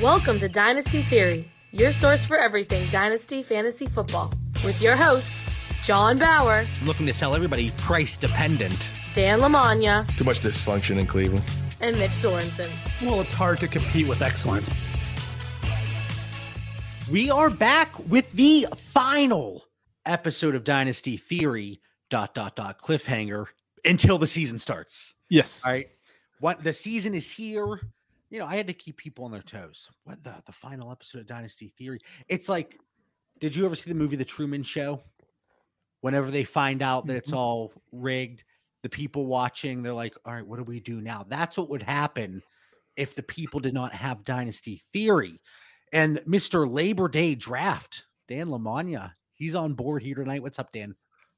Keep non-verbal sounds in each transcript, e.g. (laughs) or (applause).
Welcome to Dynasty Theory, your source for everything Dynasty Fantasy Football, with your hosts, John Bauer, looking to sell everybody price dependent. Dan Lamagna, Too much dysfunction in Cleveland. and Mitch Sorensen. Well, it's hard to compete with excellence. We are back with the final episode of Dynasty Theory. Dot dot dot cliffhanger until the season starts. Yes. All right. What the season is here. You know, I had to keep people on their toes. What the the final episode of Dynasty Theory? It's like, did you ever see the movie The Truman Show? Whenever they find out that it's all rigged, the people watching, they're like, all right, what do we do now? That's what would happen if the people did not have Dynasty Theory. And Mr. Labor Day Draft, Dan Lamagna, he's on board here tonight. What's up, Dan?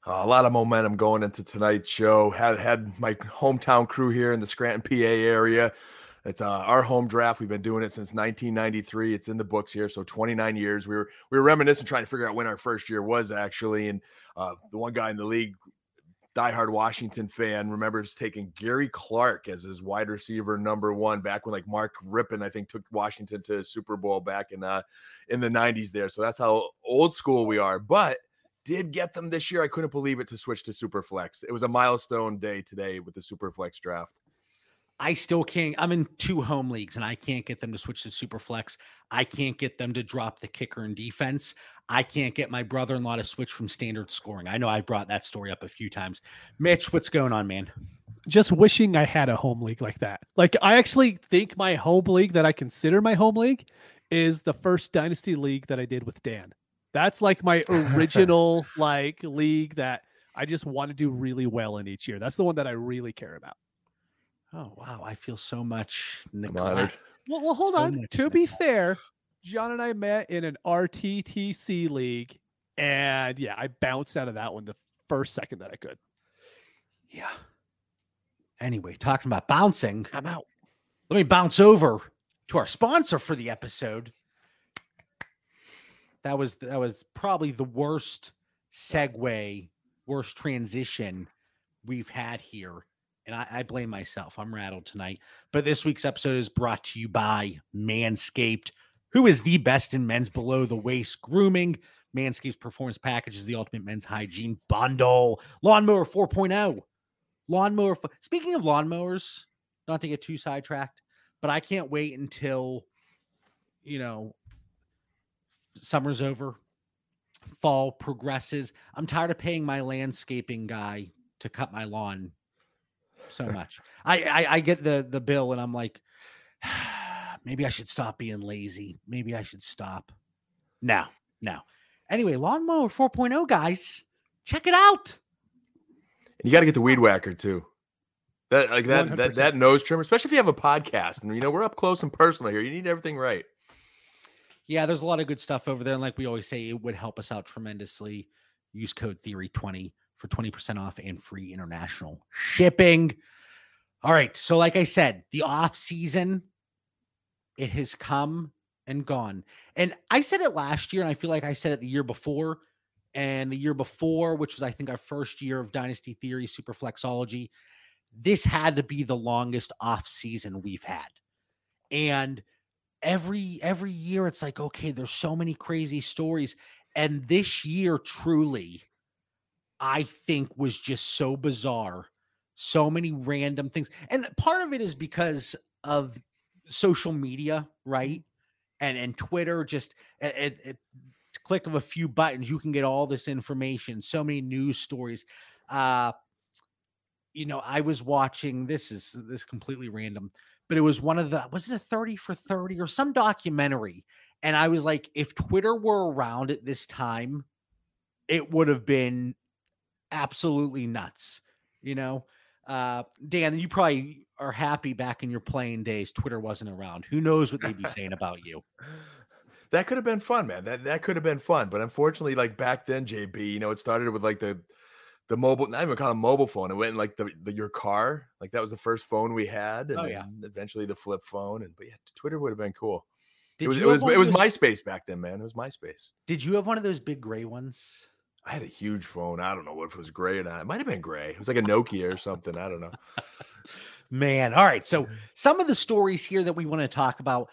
Uh, a lot of momentum going into tonight's show. Had had my hometown crew here in the Scranton, PA area. It's uh, our home draft. We've been doing it since 1993. It's in the books here, so 29 years. We were we were reminiscing, trying to figure out when our first year was actually. And uh, the one guy in the league, diehard Washington fan, remembers taking Gary Clark as his wide receiver number one back when like Mark Rypien, I think, took Washington to Super Bowl back in uh in the 90s there. So that's how old school we are. But did get them this year. I couldn't believe it to switch to Superflex. It was a milestone day today with the Superflex draft. I still can't. I'm in two home leagues and I can't get them to switch to super flex. I can't get them to drop the kicker in defense. I can't get my brother in law to switch from standard scoring. I know I've brought that story up a few times. Mitch, what's going on, man? Just wishing I had a home league like that. Like, I actually think my home league that I consider my home league is the first dynasty league that I did with Dan. That's like my (laughs) original like league that I just want to do really well in each year. That's the one that I really care about. Oh, wow. I feel so much honored. neglect. Well, well hold So on. much To be neglect. fair, John and I met in an RTTC league, and yeah, I bounced out of that one the first second that I could. Yeah. Anyway, talking about bouncing, I'm out. let me bounce over to our sponsor for the episode. That was that was probably the worst segue, worst transition we've had here. And I, I blame myself. I'm rattled tonight. But this week's episode is brought to you by Manscaped, who is the best in men's below the waist grooming. Manscaped's performance package is the ultimate men's hygiene bundle. Lawnmower 4.0. Lawnmower. Speaking of lawnmowers, not to get too sidetracked, but I can't wait until, you know, summer's over, fall progresses. I'm tired of paying my landscaping guy to cut my lawn so much. I, I I get the the bill and I'm like, (sighs) maybe I should stop being lazy. Maybe I should stop. No, no. Anyway, lawnmower 4.0 guys, check it out. And you got to get the weed whacker too. That like that that 100%. that nose trimmer, especially if you have a podcast and you know we're up close and personal here. You need everything right. Yeah, there's a lot of good stuff over there. And like we always say, it would help us out tremendously. Use code Theory20 for 20% off and free international shipping. All right. So, like I said, the off season, it has come and gone. And I said it last year, and I feel like I said it the year before. And the year before, which was I think our first year of Dynasty Theory Super Flexology, this had to be the longest off season we've had. And every every year it's like okay there's so many crazy stories and this year truly i think was just so bizarre so many random things and part of it is because of social media right? And and twitter just at, at click of a few buttons you can get all this information so many news stories. Uh you know i was watching this is this completely random but it was one of the was it a 30 for 30 or some documentary? And i was like if twitter were around at this time it would have been absolutely nuts you know uh dan you probably are happy back in your playing days twitter wasn't around who knows what they'd be saying about you (laughs) That could have been fun, man. That that could have been fun. But unfortunately, like back then, JB, you know, it started with like the the mobile, not even called a mobile phone. It went in like the, the your car. Like that was the first phone we had. And Oh, yeah. then eventually the flip phone. And but yeah, Twitter would have been cool. did it was it was it was MySpace back then, man. It was MySpace. did you have one of those big gray ones I had a huge phone. I don't know what if it was gray or not. It might have been gray. It was like a Nokia or something. I don't know. (laughs) Man, all right. So some of the stories here that we want to talk about.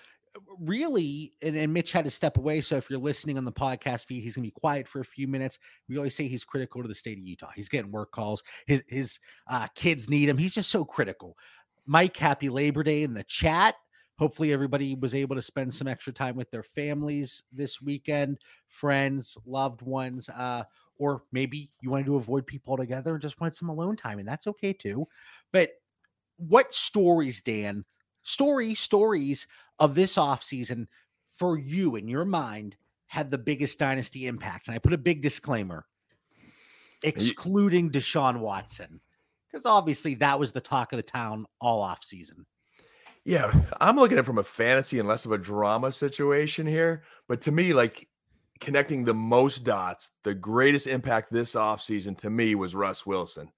really, and, and Mitch had to step away. So if you're listening on the podcast feed, he's gonna be quiet for a few minutes. We always say he's critical to the state of Utah. He's getting work calls. His his uh, kids need him. He's just so critical. Mike, happy Labor Day in the chat. Hopefully, everybody was able to spend some extra time with their families this weekend, friends, loved ones, uh, or maybe you wanted to avoid people altogether and just wanted some alone time, and that's okay too. But what stories, Dan? Story stories of this offseason for you in your mind had the biggest dynasty impact? And I put a big disclaimer excluding Deshaun Watson, because obviously that was the talk of the town all offseason. Yeah, I'm looking at it from a fantasy and less of a drama situation here. But to me, like connecting the most dots, the greatest impact this offseason to me was Russ Wilson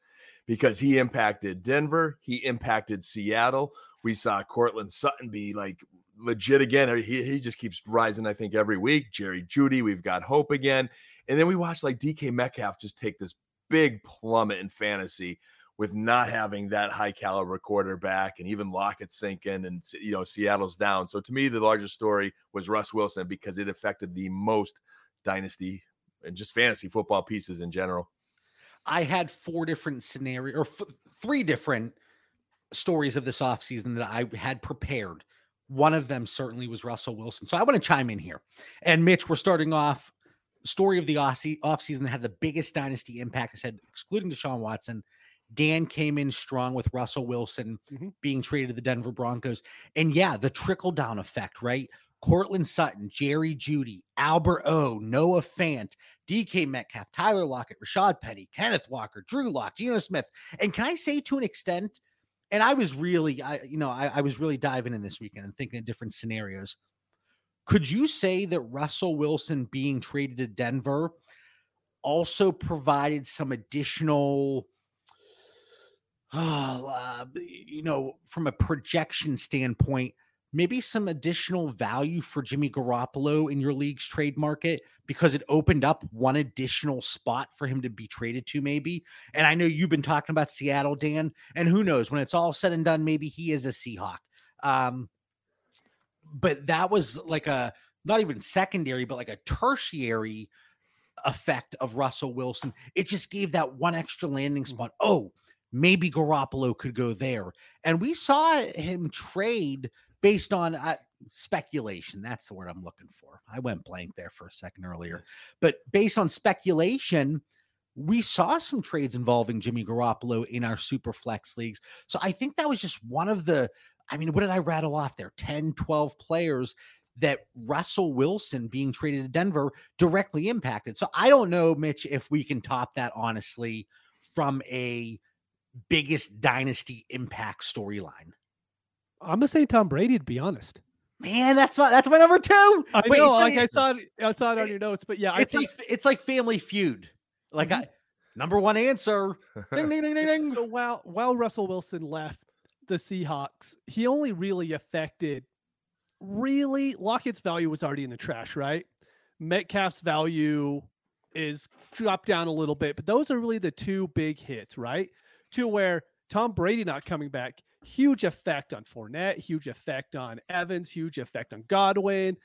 because he impacted Denver, he impacted Seattle. We saw Courtland Sutton be like legit again. Uh, he, he just keeps rising, I think, every week. Jerry Jeudy, we've got hope again. And then we watched like DK Metcalf just take this big plummet in fantasy with not having that high caliber quarterback and even Lockett sinking and you know Seattle's down. So to me, the largest story was Russ Wilson because it affected the most dynasty and just fantasy football pieces in general. I had four different scenarios or f- three different stories of this offseason that I had prepared. One of them certainly was Russell Wilson. So I want to chime in here. And Mitch, we're starting off story of the offseason that had the biggest dynasty impact. I said, excluding Deshaun Watson, Dan came in strong with Russell Wilson mm-hmm. being traded to the Denver Broncos. And yeah, the trickle down effect, right? Courtland Sutton, Jerry Jeudy, Albert O, Noah Fant, DK Metcalf, Tyler Lockett, Rashad Penny, Kenneth Walker, Drew Lock, Geno Smith. And can I say to an extent, and I was really, I, you know, I, I was really diving in this weekend and thinking of different scenarios. Could you say that Russell Wilson being traded to Denver also provided some additional uh, you know, from a projection standpoint, maybe some additional value for Jimmy Garoppolo in your league's trade market because it opened up one additional spot for him to be traded to, maybe. And I know you've been talking about Seattle, Dan, and who knows when it's all said and done, maybe he is a Seahawk. Um, but that was like a not even secondary, but like a tertiary effect of Russell Wilson. It just gave that one extra landing mm. spot. Oh, maybe Garoppolo could go there. And we saw him trade based on uh, speculation. That's the word I'm looking for. I went blank there for a second earlier. (laughs) But based on speculation, we saw some trades involving Jimmy Garoppolo in our super flex leagues. So I think that was just one of the, I mean, what did I rattle off there? 10, 12 players that Russell Wilson being traded to Denver directly impacted. So I don't know, Mitch, if we can top that honestly from a biggest dynasty impact storyline? I'm gonna say Tom Brady to be honest. Man, that's my that's my number two. I Wait, know, like, I saw it, I saw it on your notes, but yeah, it's think, like it's like Family Feud. Like mm-hmm. I, number one answer. ding ding ding ding ding. So while while Russell Wilson left the Seahawks, he only really affected. Really, Lockett's value was already in the trash, right? Metcalf's value is dropped down a little bit, but those are really the two big hits, right? To where Tom Brady not coming back, huge effect on Fournette, huge effect on Evans, huge effect on Godwin.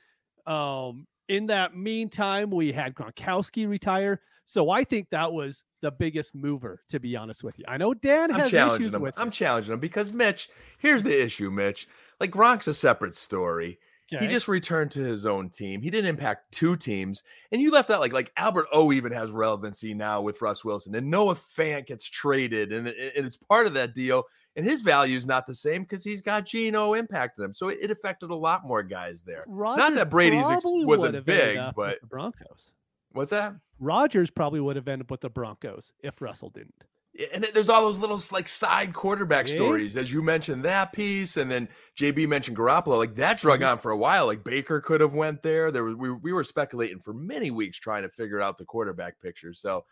Um, in that meantime, we had Gronkowski retire. So I think that was the biggest mover, to be honest with you. I know Dan has issues him. with I'm challenging him because Mitch, here's the issue, Mitch. Like Gronk's a separate story. Okay. He just returned to his own team. He didn't impact two teams, and you left out like like Albert O even has relevancy now with Russ Wilson, and Noah Fant gets traded, and, and it's part of that deal. And his value is not the same because he's got Geno impacted him, so it, it affected a lot more guys there. Rodgers not that Brady's ex- wasn't big, but the Broncos. What's that? Rodgers probably would have ended up with the Broncos if Russell didn't and there's all those little like side quarterback stories, as you mentioned that piece, and then JB mentioned Garoppolo. Like that drug mm-hmm. on for a while. Like Baker could have went there. There was we, we were speculating for many weeks trying to figure out the quarterback picture. So,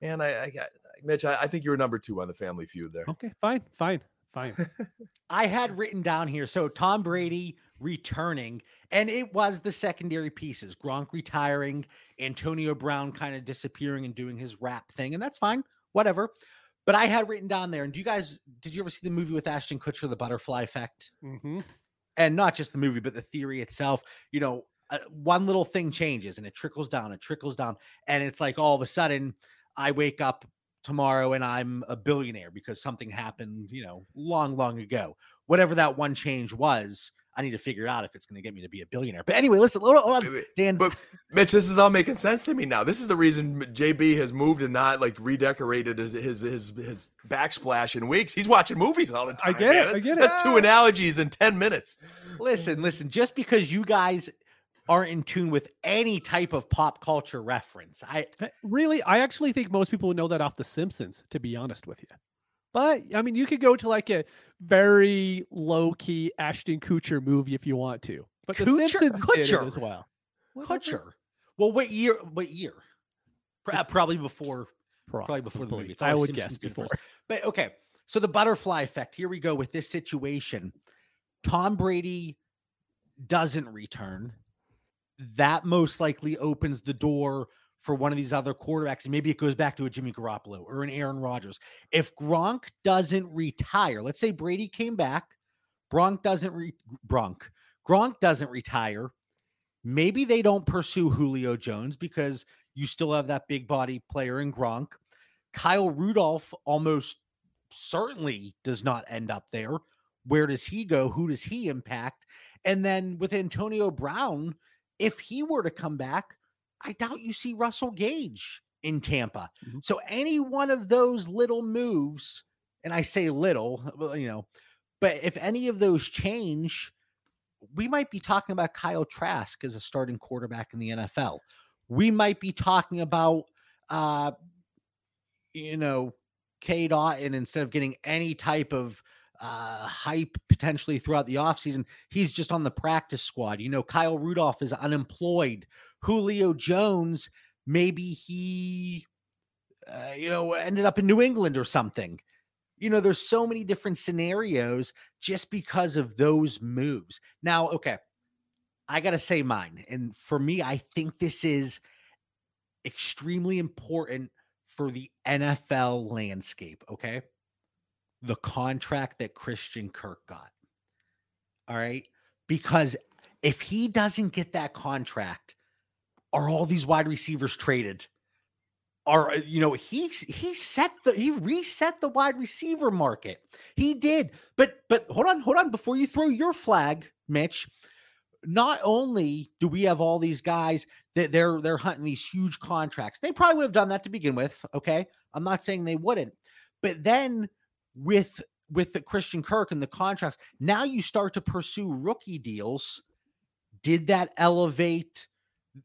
man, I, I got Mitch. I, I think you were number two on the Family Feud there. Okay, fine, fine, fine. (laughs) I had written down here. So Tom Brady returning, and it was the secondary pieces: Gronk retiring, Antonio Brown kind of disappearing and doing his rap thing, and that's fine. Whatever. But I had written down there, and do you guys did you ever see the movie with Ashton Kutcher, The Butterfly Effect? Mm-hmm. and not just the movie, but the theory itself. You know, uh, one little thing changes and it trickles down, it trickles down, and it's like all of a sudden I wake up tomorrow and I'm a billionaire because something happened, you know, long, long ago. Whatever that one change was, I need to figure out if it's going to get me to be a billionaire. But anyway, listen, hold on, hold on, Dan. But Mitch, this is all making sense to me now. This is the reason JB has moved and not like redecorated his his his, his backsplash in weeks. He's watching movies all the time. I get man. it. I get it. That's two analogies in ten minutes. listen, listen, just because you guys aren't in tune with any type of pop culture reference, I Uh, Really, I actually think most people would know that off The Simpsons, to be honest with you. But I mean, you could go to like a very low key Ashton Kutcher movie if you want to. But The Kutcher- Simpsons did it Kutcher. as well. Whatever. Kutcher. Well, what year? What year? Uh, Probably before probably before the movie. It's I would guess Simpsons did before. first. But okay, so the butterfly effect. Here we go with this situation. Tom Brady doesn't return. That most likely opens the door for one of these other quarterbacks. And maybe it goes back to a Jimmy Garoppolo or an Aaron Rodgers. If Gronk doesn't retire, let's say Brady came back, Gronk doesn't re- Gronk, Gronk doesn't retire. Maybe they don't pursue Julio Jones because you still have that big body player in Gronk. Kyle Rudolph almost certainly does not end up there. Where does he go? Who does he impact? And then with Antonio Brown, if he were to come back, I doubt you see Russell Gage in Tampa. Mhm. So any one of those little moves, and I say little, (laughs) you know, but if any of those change, we might be talking about Kyle Trask as a starting quarterback in the NFL. We might be talking about, uh, you know, Cade Otton instead of getting any type of uh, hype potentially throughout the offseason, he's just on the practice squad. You know, Kyle Rudolph is unemployed. Julio Jones, maybe he, uh, you know, ended up in New England or something. You know, there's so many different scenarios just because of those moves. Now, okay, I got to say mine. And for me, I think this is extremely important for the NFL landscape. Okay. The contract that Christian Kirk got. All right. Because if he doesn't get that contract, are all these wide receivers traded? Are uh, you know he he set the he reset the wide receiver market. He did. But but hold on, hold on before you throw your flag, Mitch. Not only do we have all these guys that they're they're hunting these huge contracts. They probably would have done that to begin with, okay? I'm not saying they wouldn't. But then with with the Christian Kirk and the contracts, now you start to pursue rookie deals. Did that elevate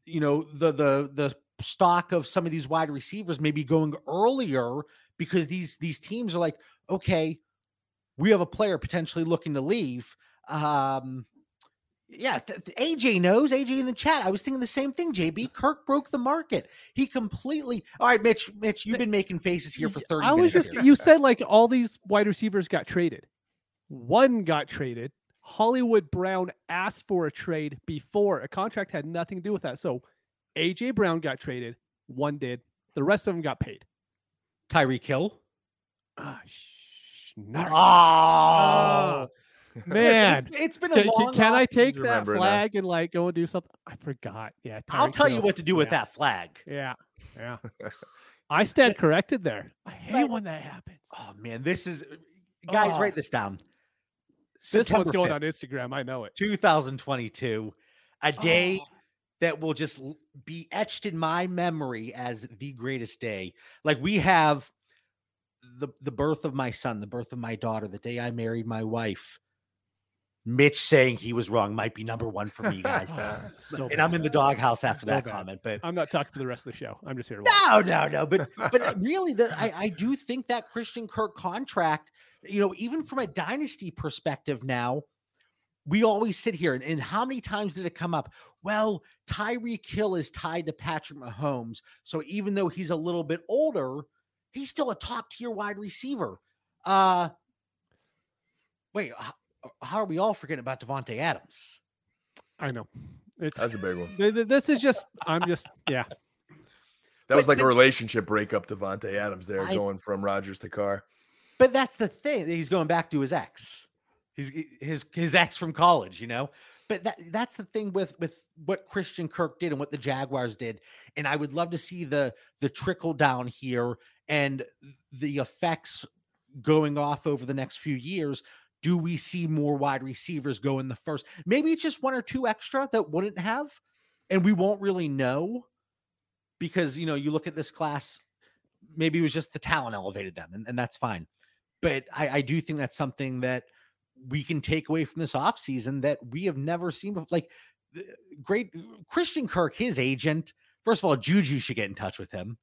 you know the the the stock of some of these wide receivers maybe going earlier because these these teams are like okay we have a player potentially looking to leave um yeah th- aj knows aj in the chat i was thinking the same thing jb kirk broke the market he completely all right mitch mitch you've been making faces here for 30 I was just here. you said like all these wide receivers got traded. One got traded. Hollywood Brown asked for a trade before a contract had nothing to do with that. So AJ Brown got traded. One did. The rest of them got paid. tyreek hill Ah, snark. oh man. Listen, it's, it's been a Can, can- long can I take that remember now. flag and like go and do something? I forgot. Yeah. i'll Tyreek tell you what to do with Yeah, that flag Yeah. Yeah. (laughs) I stand corrected there. I hate Right. when that happens. Oh man, this is guys. Oh. Write this down. This one's September going 5th, on Instagram. I know it. 2022, a day Oh. that will just be etched in my memory as the greatest day. Like we have the the birth of my son, the birth of my daughter, the day I married my wife. Mitch saying he was wrong might be number one for me, guys. (laughs) (laughs) So and I'm in the doghouse after that bad. comment, but I'm not talking for the rest of the show. I'm just here to watch. no, no, no. But but uh, (laughs) really, the I, I do think that Christian Kirk contract, you know, even from a dynasty perspective now, we always sit here and, and how many times did it come up? Well, Tyreek Hill is tied to Patrick Mahomes. So even though he's a little bit older, he's still a top tier wide receiver. Uh wait, how, how are we all forgetting about Davante Adams? I know. It's That's a big one. th- th- this is just I'm just yeah. That was But like a relationship breakup, Davante Adams there, I- going from Rodgers to Carr. But that's the thing. He's going back to his ex. He's his his ex from college, you know. But that that's the thing with with what Christian Kirk did and what the Jaguars did, and I would love to see the the trickle down here and the effects going off over the next few years. Do we see more wide receivers go in the first? Maybe it's just one or two extra that wouldn't have, and we won't really know because you know you look at this class. Maybe it was just the talent elevated them, and, and that's fine. But I, I do think that's something that we can take away from this offseason that we have never seen before. Like great Christian Kirk, his agent. First of all, Juju should get in touch with him.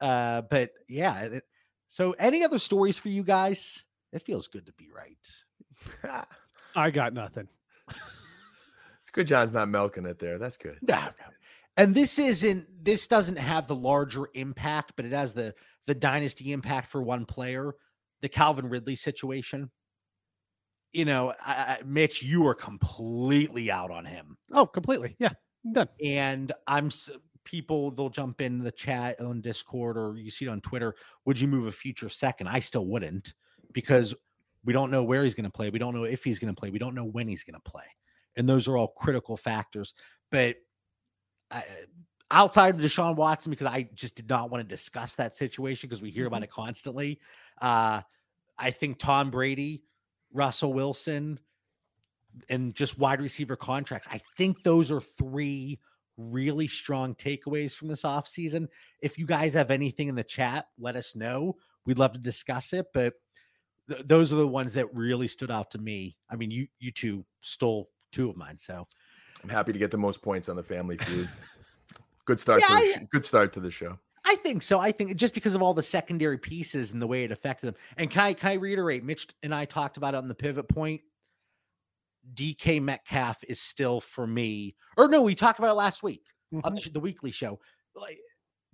Uh, but yeah. So any other stories for you guys? It feels good to be right. (laughs) I got nothing. it's good John's not milking it there. That's good. No, no. And this isn't this doesn't have the larger impact, but it has the the dynasty impact for one player, the Calvin Ridley situation you know, I, Mitch, you are completely out on him. Oh, completely. Yeah, I'm done. And I'm people they'll jump in the chat on Discord or you see it on Twitter. Would you move a future second? I still wouldn't because we don't know where he's going to play. We don't know if he's going to play. We don't know when he's going to play, and those are all critical factors. But I, outside of Deshaun Watson, because I just did not want to discuss that situation because we hear about mm-hmm. it constantly. Uh, I think Tom Brady Russell Wilson, and just wide receiver contracts. I think those are three really strong takeaways from this offseason. If you guys have anything in the chat, let us know. We'd love to discuss it, but th- those are the ones that really stood out to me. I mean, you you two stole two of mine, so I'm happy to get the most points on the family feud. (laughs) good start yeah, to the, I, good start to the show. I think so. I think just because of all the secondary pieces and the way it affected them. And can I can I reiterate? Mitch and I talked about it on the pivot point. DK Metcalf is still for me, or no, we talked about it last week mm-hmm. on the, the, weekly show. Like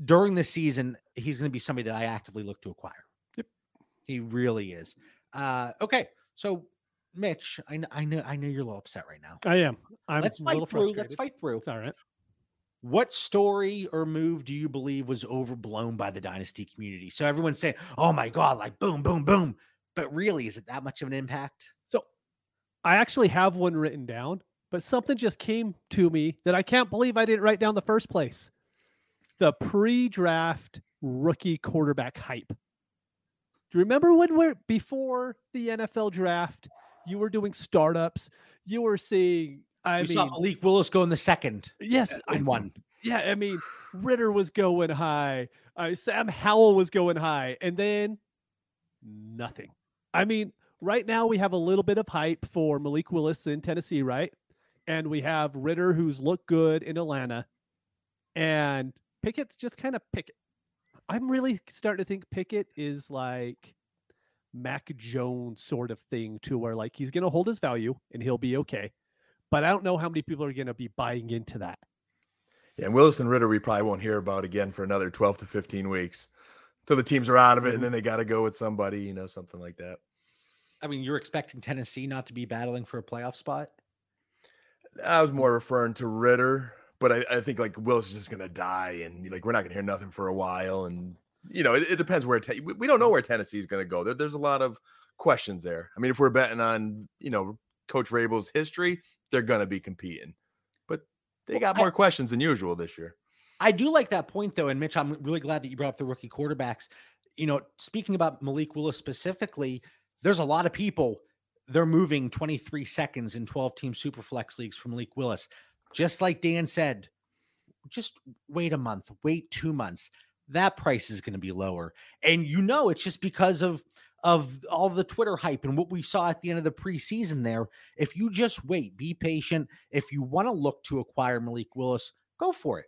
during the season, he's going to be somebody that I actively look to acquire. Yep, he really is. Uh, okay, so Mitch, I, I know I know you're a little upset right now. I am. I'm let's fight through. Let's fight through. It's all right. What story or move do you believe was overblown by the dynasty community? So everyone's saying, "Oh my god, like boom, boom, boom," but really, is it that much of an impact? So, I actually have one written down, but something just came to me that I can't believe I didn't write down the first place. The pre-draft rookie quarterback hype. Do you remember when we're before the NFL draft? You were doing startups. You were seeing I we mean, saw Malik Willis go in the second. Yes, in I, one. Yeah, I mean, Ridder was going high. Uh, Sam Howell was going high, and then nothing. I mean, right now we have a little bit of hype for Malik Willis in Tennessee, right? And we have Ridder, who's looked good in Atlanta, and Pickett's just kind of Pickett. I'm really starting to think Pickett is like Mac Jones sort of thing, to where like he's going to hold his value and he'll be okay but I don't know how many people are going to be buying into that. Yeah, and Willis and Ridder, we probably won't hear about again for another 12 to 15 weeks until the teams are out of it, and mm-hmm. then they got to go with somebody, you know, something like that. I mean, you're expecting Tennessee not to be battling for a playoff spot? I was more referring to Ridder, but I, I think like Willis is just going to die, and like we're not going to hear nothing for a while. And you know, it, it depends where te- we, we don't know where Tennessee is going to go. There, there's a lot of questions there. I mean, if we're betting on you know Coach Vrabel's history, they're going to be competing. But they got more I, questions than usual this year. I do like that point, though. And Mitch, I'm really glad that you brought up the rookie quarterbacks. You know, speaking about Malik Willis specifically, there's a lot of people, they're moving 23 seconds in 12 team super flex leagues from Malik Willis. Just like Dan said, just wait a month, wait two months. That price is going to be lower. And you know, it's just because of of all the Twitter hype and what we saw at the end of the preseason there. If you just wait, be patient. If you want to look to acquire Malik Willis, go for it.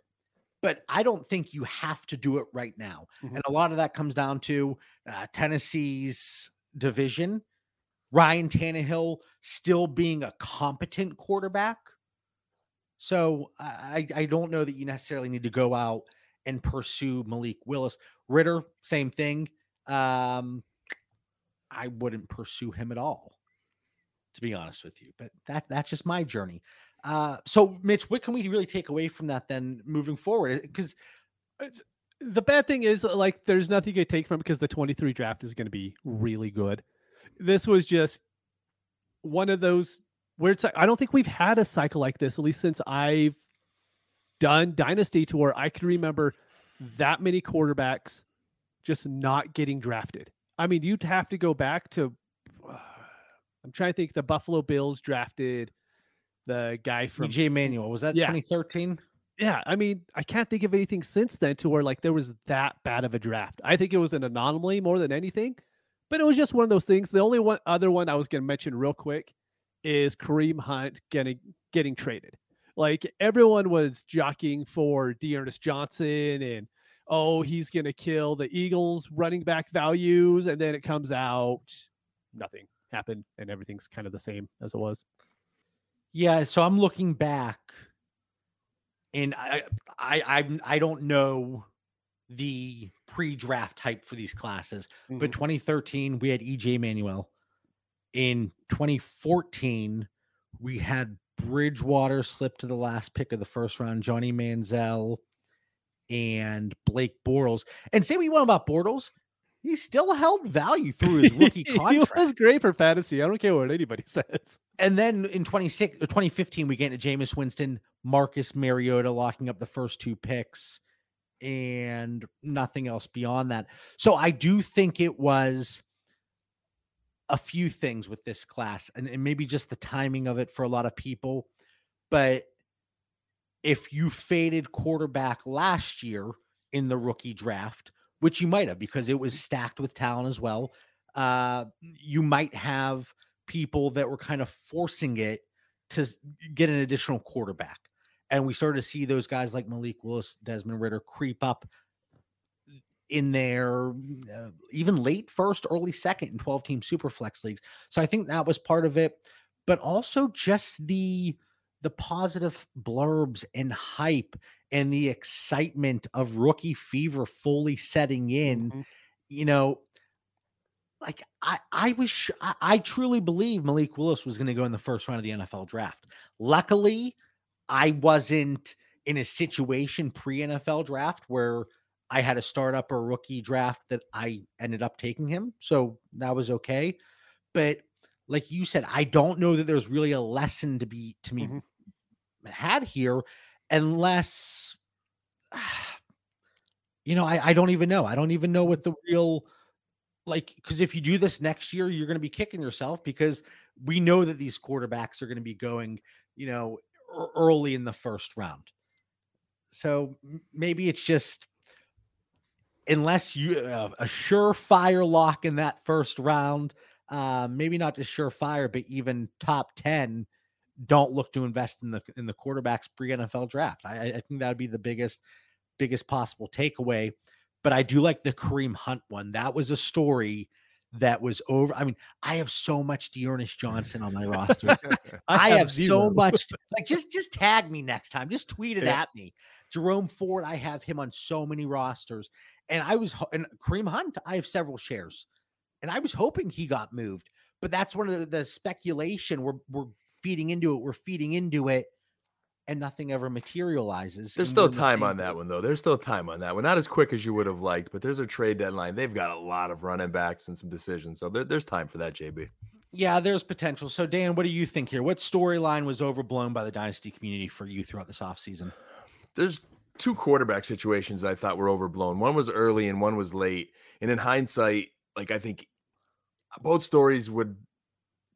But I don't think you have to do it right now. Mm-hmm. And a lot of that comes down to uh, Tennessee's division, Ryan Tannehill still being a competent quarterback. So I, I don't know that you necessarily need to go out and pursue Malik Willis. Ridder, same thing. Um, I wouldn't pursue him at all, to be honest with you. But that that's just my journey. Uh, so, Mitch, what can we really take away from that then moving forward? Because the bad thing is, like, there's nothing you can take from because the 23 draft is going to be really good. This was just one of those where it's I don't think we've had a cycle like this, at least since I've done Dynasty to where I can remember that many quarterbacks just not getting drafted. I mean, you'd have to go back to (sighs) I'm trying to think the Buffalo Bills drafted the guy from EJ Manuel. Was that Yeah. 2013? yeah, I mean, I can't think of anything since then to where like there was that bad of a draft. I think it was an anomaly more than anything, but it was just one of those things. The only one other one I was going to mention real quick is Kareem Hunt getting getting traded. Like everyone was jockeying for D'Ernest Johnson and oh, he's going to kill the Eagles running back values and then it comes out nothing happened and everything's kind of the same as it was. Yeah, so I'm looking back, and I I I I don't know the pre-draft type for these classes, but Mhm. 2013 we had EJ Manuel. In 2014, we had Bridgewater slip to the last pick of the first round, Johnny Manziel and Blake Bortles. And say what you want about Bortles, he still held value through his (laughs) rookie he contract. was great for fantasy. I don't care what anybody (laughs) says. And then in 26, uh, 2015, we get into Jameis Winston, Marcus Mariota locking up the first two picks, and nothing else beyond that. So I do think it was a few things with this class, and, and maybe just the timing of it for a lot of people. But if you faded quarterback last year in the rookie draft, which you might have because it was stacked with talent as well, uh, you might have people that were kind of forcing it to get an additional quarterback. And we started to see those guys like Malik Willis, Desmond Ridder creep up in there, uh, even late first, early second in 12 team super flex leagues. So I think that was part of it, but also just the the positive blurbs and hype and the excitement of rookie fever fully setting in Mhm. you know, like I, I was, sh- I, I truly believe Malik Willis was going to go in the first round of the NFL draft. Luckily, I wasn't in a situation pre NFL draft where I had to start up a rookie draft that I ended up taking him. So that was okay. But like you said, I don't know that there's really a lesson to be to me Mhm. Had here unless (sighs) you know, I, I don't even know. I don't even know what the real like because if you do this next year, you're going to be kicking yourself because we know that these quarterbacks are going to be going, you know, early in the first round. So maybe it's just unless you uh, a surefire lock in that first round, uh, maybe not just surefire, but even top ten. Don't look to invest in the in the quarterbacks pre NFL draft. I, I I think that would be the biggest biggest possible takeaway. But I do like the Kareem Hunt one. That was a story that was over. I mean, I have so much D'Ernest Johnson on my roster. (laughs) I, have, so much. Like, just just tag me next time. Just tweet it Yeah. at me. Jerome Ford, I have him on so many rosters, and I was and Kareem Hunt, I have several shares, and I was hoping he got moved. But that's one of the, the speculation. We're we're feeding into it. We're feeding into it, and nothing ever materializes. There's still we're in the time on that one though. There's still time on that one. Not as quick as you would have liked, but there's a trade deadline. They've got a lot of running backs and some decisions, so there, there's time for that. JB. Yeah, there's potential. So, Dan, what do you think here? What storyline was overblown by the dynasty community for you throughout this offseason? There's two quarterback situations I thought were overblown. One was early and one was late. And in hindsight, like I think both stories would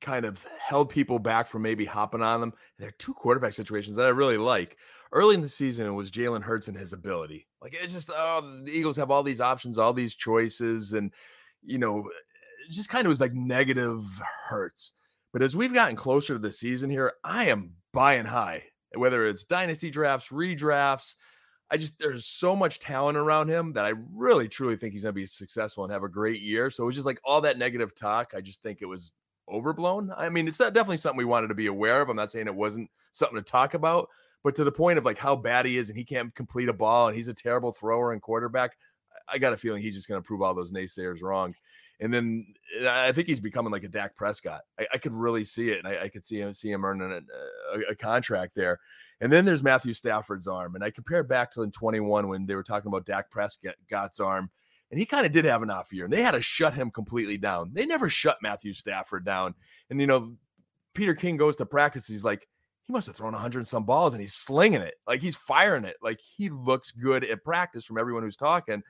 kind of held people back from maybe hopping on them. And they're two quarterback situations that I really like. Early in the season, it was Jalen Hurts and his ability. Like it's just oh, the Eagles have all these options, all these choices, and you know, just kind of was like negative Hurts. But as we've gotten closer to the season here, I am buying high. Whether it's dynasty drafts, redrafts, I just there's so much talent around him that I really truly think he's gonna be successful and have a great year. So it was just like all that negative talk. I just think it was overblown. I mean, it's not definitely something we wanted to be aware of. I'm not saying it wasn't something to talk about, but to the point of like how bad he is and he can't complete a ball and he's a terrible thrower and quarterback. I- got a feeling he's just going to prove all those naysayers wrong. And then uh, I think he's becoming like a Dak Prescott. I, I could really see it, and I, I could see him see him earning a, a, a contract there. And then there's Matthew Stafford's arm, and I compare back to in 21 when they were talking about Dak Prescott's arm, and he kind of did have an off year, and they had to shut him completely down. They never shut Matthew Stafford down, and you know Peter King goes to practice, he's like, he must have thrown 100 and some balls and he's slinging it. Like he's firing it. Like he looks good at practice from everyone who's talking.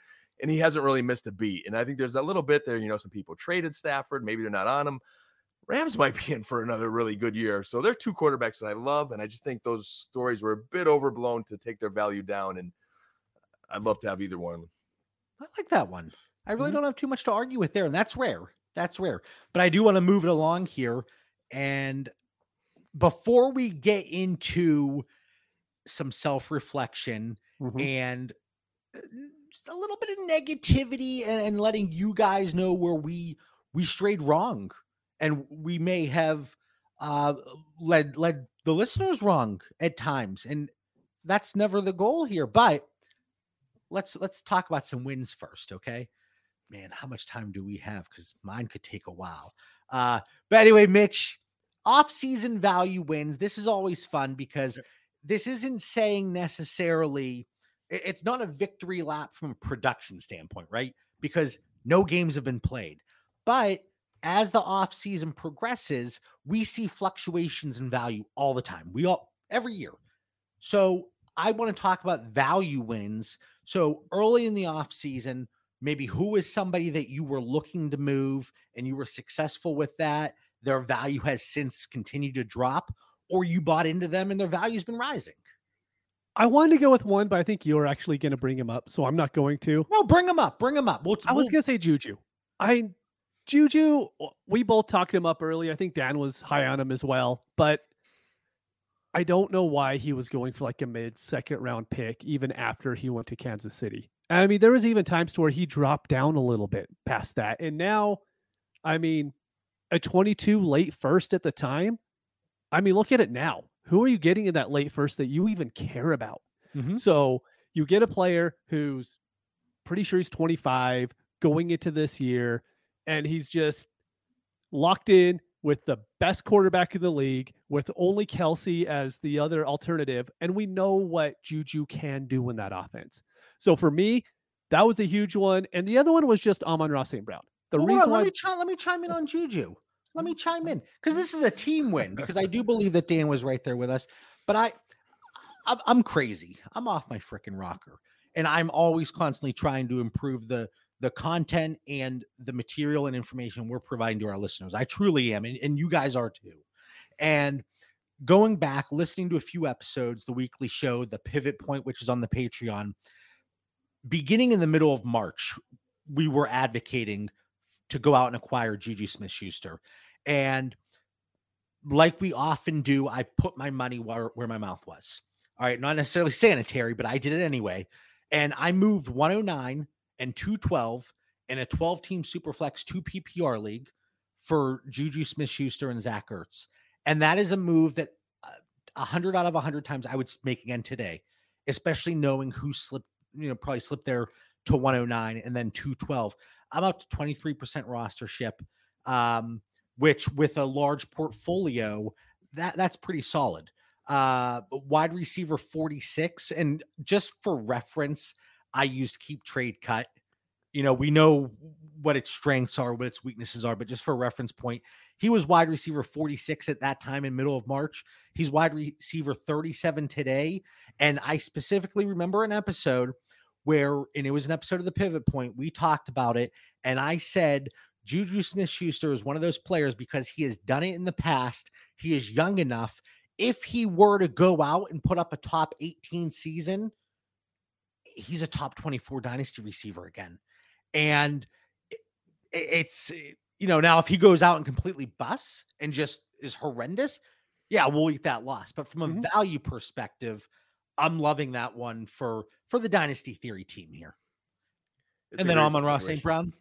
And he hasn't really missed a beat. And I think there's a little bit there. You know, some people traded Stafford. Maybe they're not on him. Rams might (laughs) be in for another really good year. So they're two quarterbacks that I love. And I just think those stories were a bit overblown to take their value down. And I'd love to have either one of them. I like that one. I really Mhm. don't have too much to argue with there, and that's rare. That's rare. But I do want to move it along here. And before we get into some self reflection Mhm. and uh, just a little bit of negativity and, and letting you guys know where we we strayed wrong and we may have uh led led the listeners wrong at times and that's never the goal here but let's let's talk about some wins first okay? Man how much time do we have? Because mine could take a while. Uh but anyway mitch off-season value wins this is always fun because this isn't saying necessarily it's not a victory lap from a production standpoint right? Because no games have been played. But as the off-season progresses we see fluctuations in value all the time. We all every year. So i want to talk about value wins so early in the off season, maybe who is somebody that you were looking to move and you were successful with that? Their value has since continued to drop, or you bought into them and their value's been rising. I wanted to go with one, but I think you're actually going to bring him up, so I'm not going to. No, bring him up. Bring him up. We'll, I was we'll- going to say Juju. I Juju, we both talked him up early. I think Dan was high on him as well, but I don't know why he was going for like a mid second round pick even after he went to Kansas City. And I mean, there was even times to where he dropped down a little bit past that. And now, I mean, a 22 late first at the time. I mean, look at it now. Who are you getting in that late first that you even care about? Mhm. So you get a player who's pretty sure he's 25 going into this year, and he's just locked in with the best quarterback in the league, with only Kelce as the other alternative. And we know what Juju can do in that offense. So for me, that was a huge one. And the other one was just Amon-Ra St. Brown. The Well, reason on, let why me chime, let me chime in oh. on Juju. Let me chime in because this is a team win. Because I do (laughs) believe that Dan was right there with us, but I, I'm, I'm crazy. I'm off my freaking rocker, and I'm always constantly trying to improve the the content and the material and information we're providing to our listeners. I truly am, and, and you guys are too. And going back, listening to a few episodes, the weekly show, the pivot point, which is on the Patreon, beginning in the middle of March, we were advocating to go out and acquire Juju Smith Schuster. And like we often do, I put my money where, where my mouth was. All right, not necessarily sanitary, but I did it anyway. And I moved 109 and 212 in a 12 team Superflex 2 PPR league for Juju Smith Schuster and Zach Ertz. And that is a move that uh, 100 out of 100 times I would make again today, especially knowing who slipped, you know, probably slipped there to 109 and then 212. I'm up to 23% rostership, um, which with a large portfolio, that that's pretty solid. Uh, wide receiver 46, and just for reference, I used keep trade cut. You know, we know what its strengths are, what its weaknesses are, but just for reference point, he was wide receiver 46 at that time in middle of March. He's wide receiver 37 today. And I specifically remember an episode where, and it was an episode of the pivot point, we talked about it. And I said, Juju Smith Schuster is one of those players because he has done it in the past. He is young enough. If he were to go out and put up a top 18 season, he's a top 24 dynasty receiver again. And i- i- it's, you know, now if he goes out and completely busts and just is horrendous, yeah, we'll eat that loss. But from a Mhm. value perspective, I'm loving that one for for the dynasty theory team here. It's and then Amon-Ra St. Brown.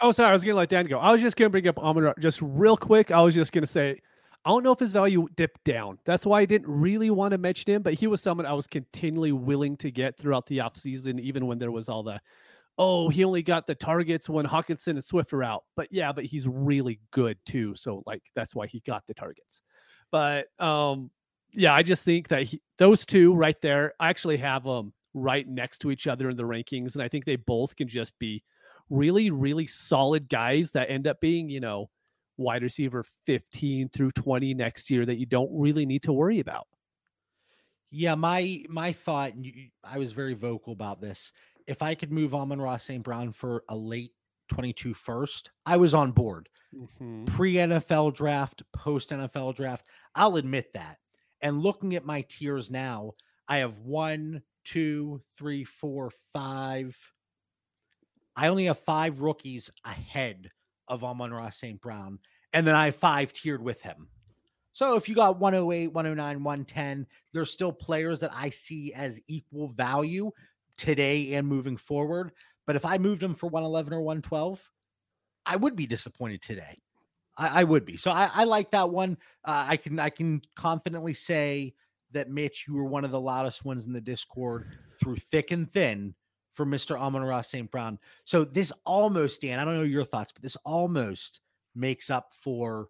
Oh, sorry. I was going to let Dan go. I was just going to bring up Amon-Ra just real quick. I was just going to say, I don't know if his value dipped down. That's why I didn't really want to mention him, but he was someone I was continually willing to get throughout the offseason, even when there was all the, oh, he only got the targets when Hockenson and Swift are out. But yeah, but he's really good too. So, like, that's why he got the targets. But um, yeah, I just think that he, those two right there, I actually have them right next to each other in the rankings. And I think they both can just be really, really solid guys that end up being, you know, wide receiver 15 through 20 next year that you don't really need to worry about. Yeah, my my thought, I was very vocal about this. If I could move Amon-Ra St. Brown for a late 22 first, I was on board. Mm-hmm. Pre NFL draft, post NFL draft, I'll admit that. And looking at my tiers now, I have one, two, three, four, five. I only have five rookies ahead of Amon-Ra St. Brown. And then I five tiered with him. So if you got 108, 109, 110, there's still players that I see as equal value today and moving forward. But if I moved them for 111 or 112, I would be disappointed today. I, I would be. So I, I, like that one. Uh, I can I can confidently say that Mitch, you were one of the loudest ones in the Discord through thick and thin for Mr. Amon-Ra St. Brown. So this almost, Dan, I don't know your thoughts, but this almost makes up for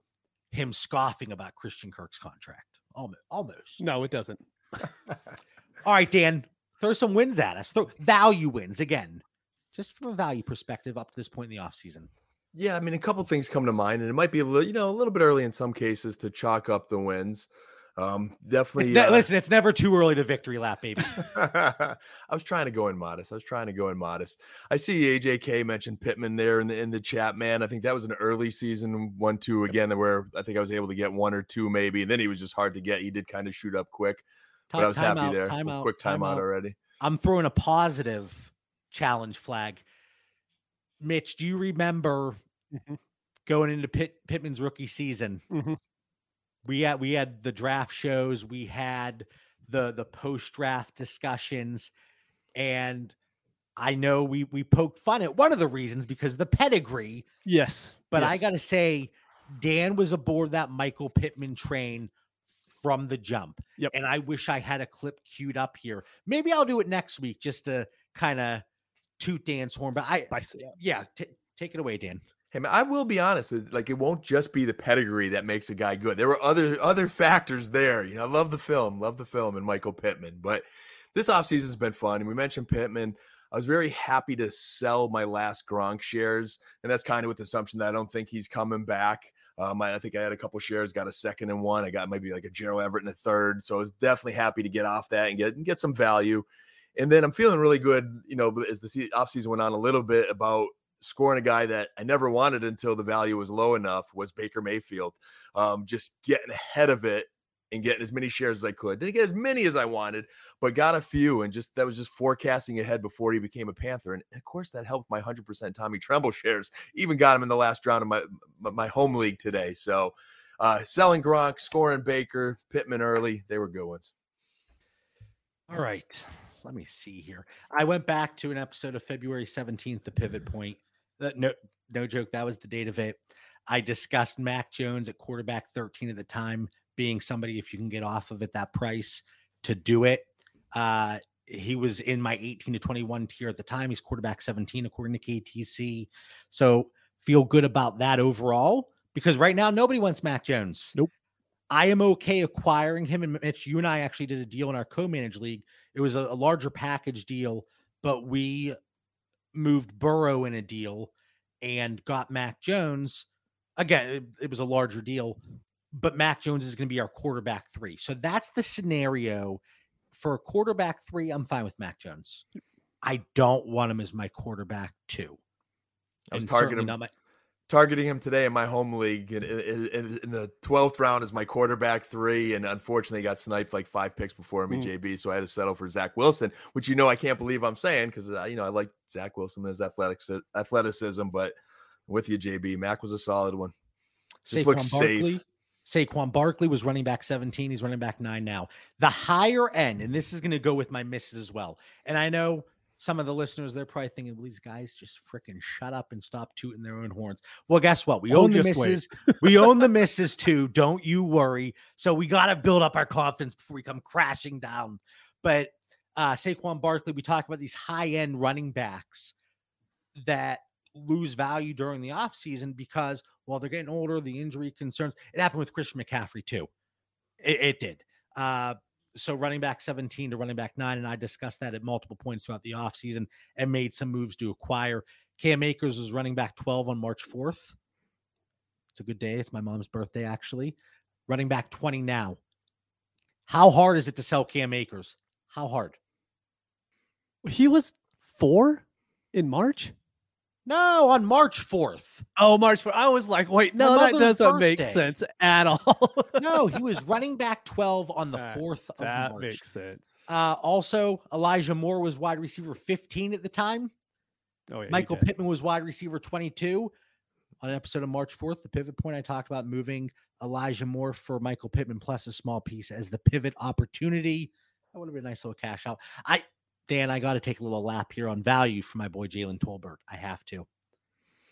him scoffing about Christian Kirk's contract. Almost. almost. No, it doesn't. (laughs) All right, Dan, throw some wins at us. Throw value wins again, just from a value perspective up to this point in the offseason. Yeah, I mean, a couple things come to mind, and it might be a little, you know, a little bit early in some cases to chalk up the wins. Um, definitely. Ne- uh, listen, it's never too early to victory lap, baby. (laughs) I was trying to go in modest. I was trying to go in modest. I see AJK mentioned Pittman there in the in the chat, man. I think that was an early season one two again, where I think I was able to get one or two maybe, and then he was just hard to get. He did kind of shoot up quick, time, but I was happy out, there. Time quick timeout already. I'm throwing a positive challenge flag. Mitch, do you remember mm-hmm. going into Pitt, Pittman's rookie season? Mm-hmm we had we had the draft shows, we had the the post draft discussions, and I know we we poked fun at one of the reasons because the pedigree. Yes, but yes. I got to say, Dan was aboard that Michael Pittman train from the jump. Yep. And I wish I had a clip queued up here. Maybe I'll do it next week just to kind of toot Dan's horn. But I, yeah, t- take it away, Dan. Hey man, I will be honest. Like it won't just be the pedigree that makes a guy good. There were other other factors there. You know, I love the film, love the film, and Michael Pittman. But this offseason has been fun. And we mentioned Pittman. I was very happy to sell my last Gronk shares, and that's kind of with the assumption that I don't think he's coming back. Um, I, I, think I had a couple shares, got a second and one. I got maybe like a Gerald Everett in a third. So I was definitely happy to get off that and get and get some value. And then I'm feeling really good, you know, as the offseason went on a little bit about scoring a guy that I never wanted until the value was low enough was Baker Mayfield. Um, just getting ahead of it and getting as many shares as I could. Didn't get as many as I wanted, but got a few and just that was just forecasting ahead before he became a Panther. And of course, that helped my 100% Tommy Tremble shares. Even got him in the last round of my my home league today. So uh, selling Gronk, scoring Baker, Pittman early, they were good ones. All right. Let me see here. I went back to an episode of February 17th, the pivot point no, no joke. That was the date of it. I discussed Mac Jones at quarterback 13 at the time, being somebody, if you can get off of it that price to do it. Uh, he was in my 18 to 21 tier at the time. He's quarterback 17, according to KTC. So feel good about that overall because right now nobody wants Mac Jones. Nope. I am okay acquiring him. And Mitch, you and I actually did a deal in our co managed league. It was a, a larger package deal, but we moved Burrow in a deal and got Mac Jones. Again, it, it was a larger deal, but Mac Jones is going to be our quarterback three. So that's the scenario for a quarterback three. I'm fine with Mac Jones. Mm. I don't want him as my quarterback two. I was targeting my, targeting him today in my home league in, in, in, the 12th round as my quarterback three and unfortunately got sniped like five picks before me mm. jb so i had to settle for zach wilson which you know i can't believe i'm saying because uh, you know i like zach wilson and his athletic athleticism but with you jb mac was a solid one just Saquon looks Barkley, safe Saquon Barkley was running back 17. He's running back nine now. The higher end, and this is going to go with my misses as well. And I know some of the listeners, they're probably thinking, well, these guys just freaking shut up and stop tooting their own horns. Well, guess what? We oh, own the misses. (laughs) we own the misses too. Don't you worry. So we got to build up our confidence before we come crashing down. But uh, Saquon Barkley, we talk about these high end running backs that lose value during the offseason because while they're getting older, the injury concerns, it happened with Christian McCaffrey too. It, it did. Uh, so running back 17 to running back nine. And I discussed that at multiple points throughout the offseason and made some moves to acquire. Cam Akers was running back 12 on March 4th. It's a good day. It's my mom's birthday, actually. Running back 20 now. How hard is it to sell Cam Akers? How hard? He was four in March. No, on March 4th. Oh, March 4th. I was like, wait, no, that doesn't make sense at all. (laughs) No, he was (laughs) running back 12 on the That- 4th of that March. makes sense. Uh, also, Elijah Moore was wide receiver 15 at the time. Oh, yeah, Michael. Pittman was wide receiver 22. On an episode of March 4th, the pivot point, I talked about moving Elijah Moore for Michael Pittman plus a small piece as the pivot opportunity. That would have been a nice little cash out. I, Dan, I got to take a little lap here on value for my boy Jalen Tolbert. I have to.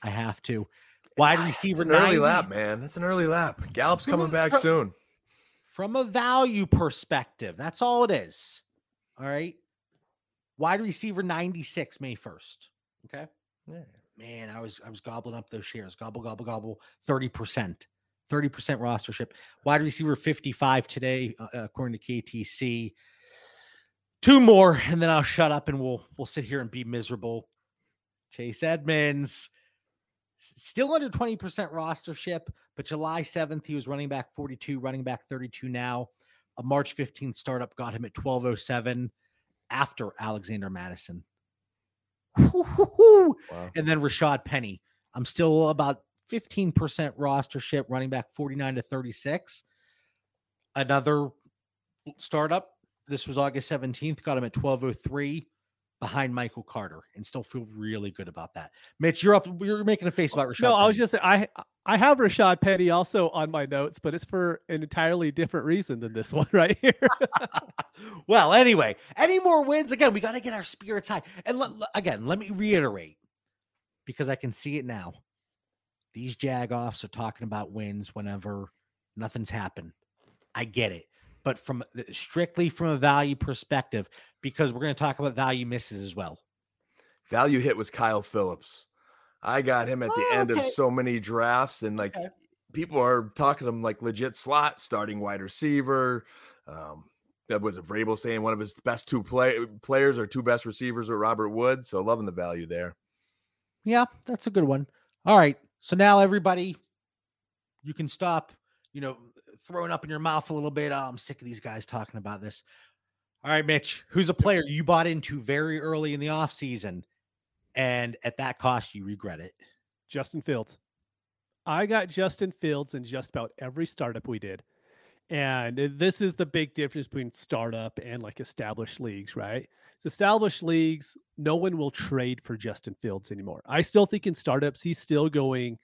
I have to. Wide That's receiver an early lap, man. That's an early lap. Gallup's From coming back from- soon. from a value perspective. That's all it is. All right. Wide receiver 96 May 1st. Okay. Yeah. Man, I was I was gobbling up those shares. Gobble, gobble, gobble. 30%. 30% rostership. Wide receiver 55 today, uh, according to KTC. Two more, and then I'll shut up and we'll we'll sit here and be miserable. Chase Edmonds, still under 20% rostership, but July 7th, he was running back 42, running back 32 now. A March 15th startup got him at 1207 after Alexander Mattison. Wow. And then Rashad Penny. I'm still about 15% rostership, running back 49 to 36. Another startup. This was August 17th, got him at 1203 behind Michael Carter and still feel really good about that. Mitch, you're up. You're making a face about oh, Rashad. No, I was Penny. just saying, I I have Rashad Penny also on my notes, but it's for an entirely different reason than this (laughs) one right here. (laughs) well, anyway, any more wins? Again, we got to get our spirits high. And again, let me reiterate because I can see it now. These jagoffs are talking about wins whenever nothing's happened. I get it. But from strictly from a value perspective, because we're going to talk about value misses as well. Value hit was Kyle Phillips. I got him at the Oh, end of so many drafts, and like Okay. people are talking to him like legit slot starting wide receiver. Um, that was a Vrabel saying one of his best two play players or two best receivers were Robert Woods. So loving the value there. Yeah, that's a good one. All right. So now everybody, you can stop, you know, throwing up in your mouth a little bit. Oh, I'm sick of these guys talking about this. All right, Mitch, who's a player you bought into very early in the offseason and at that cost you regret it? Justin Fields. I got Justin Fields in just about every startup we did. And this is the big difference between startup and like established leagues, right? It's established leagues, no one will trade for Justin Fields anymore. I still think in startups, he's still going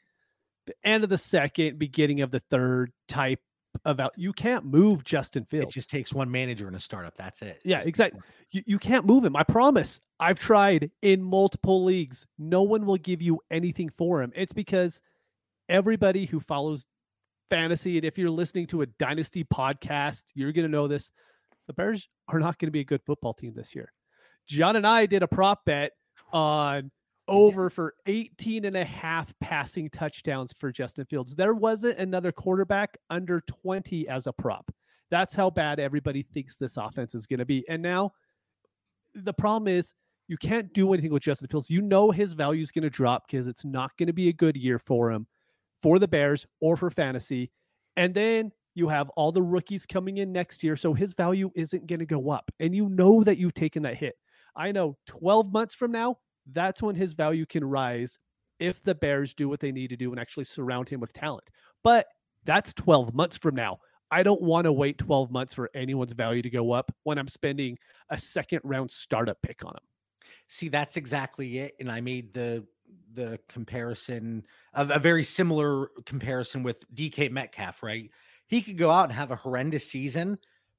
the end of the second, beginning of the third type of out. You can't move Justin Fields. It just takes one manager in a startup. That's it. Yeah, Just- exactly. you, you can't move him. I promise. I've tried in multiple leagues. No one will give you anything for him. It's because everybody who follows fantasy, and if you're listening to a dynasty podcast, you're going to know this. The Bears are not going to be a good football team this year. John and I did a prop bet on over for 18 and a half passing touchdowns for Justin Fields. There wasn't another quarterback under 20 as a prop. That's how bad everybody thinks this offense is going to be. And now the problem is you can't do anything with Justin Fields. You know his value is going to drop because it's not going to be a good year for him, for the Bears or for fantasy. And then you have all the rookies coming in next year. So his value isn't going to go up. And you know that you've taken that hit. I know 12 months from now, that's when his value can rise if the Bears do what they need to do and actually surround him with talent. But that's 12 months from now. I don't want to wait 12 months for anyone's value to go up when I'm spending a second round startup pick on him. See, that's exactly it. And I made the the comparison of a very similar comparison with DK Metcalf, right? He could go out and have a horrendous season,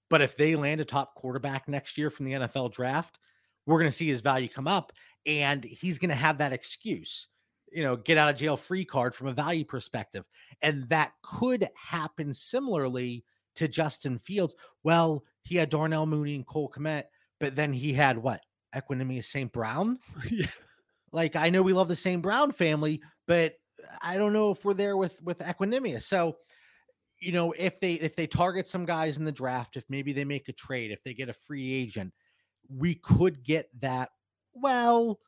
but if they land a top quarterback next year from the NFL draft, we're going to see his value come up and he's going to have that excuse, you know, get out of jail free card from a value perspective. And that could happen similarly to Justin Fields. Well, he had Darnell Mooney and Cole Kmet, but then he had what? Equanimeous St. Brown. (laughs) yeah. Like I know we love the same Brown family, but I don't know if we're there with with Equanimeous. So, you know, if they if they target some guys in the draft, if maybe they make a trade, if they get a free agent, we could get that. Well,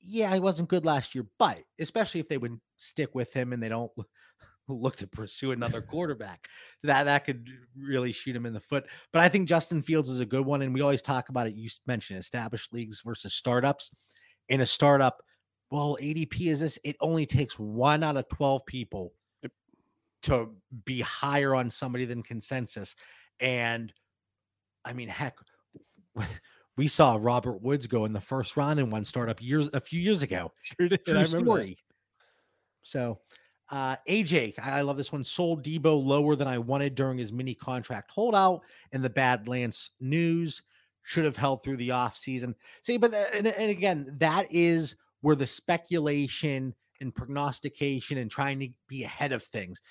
yeah, he wasn't good last year, but especially if they would stick with him and they don't (laughs) look to pursue another (laughs) quarterback. That that could really shoot him in the foot. But I think Justin Fields is a good one, and we always talk about it. You mentioned established leagues versus startups. In a startup, well, ADP is this. It only takes one out of twelve people to be higher on somebody than consensus, and I mean, heck. We saw Robert Woods go in the first round in one startup years a few years ago. Sure did. True that. story. So, uh, AJ, I love this one. Sold Debo lower than I wanted during his mini contract holdout and the bad Lance news. Should have held through the offseason. See, but the- and, and again, that is where the speculation and prognostication and trying to be ahead of things.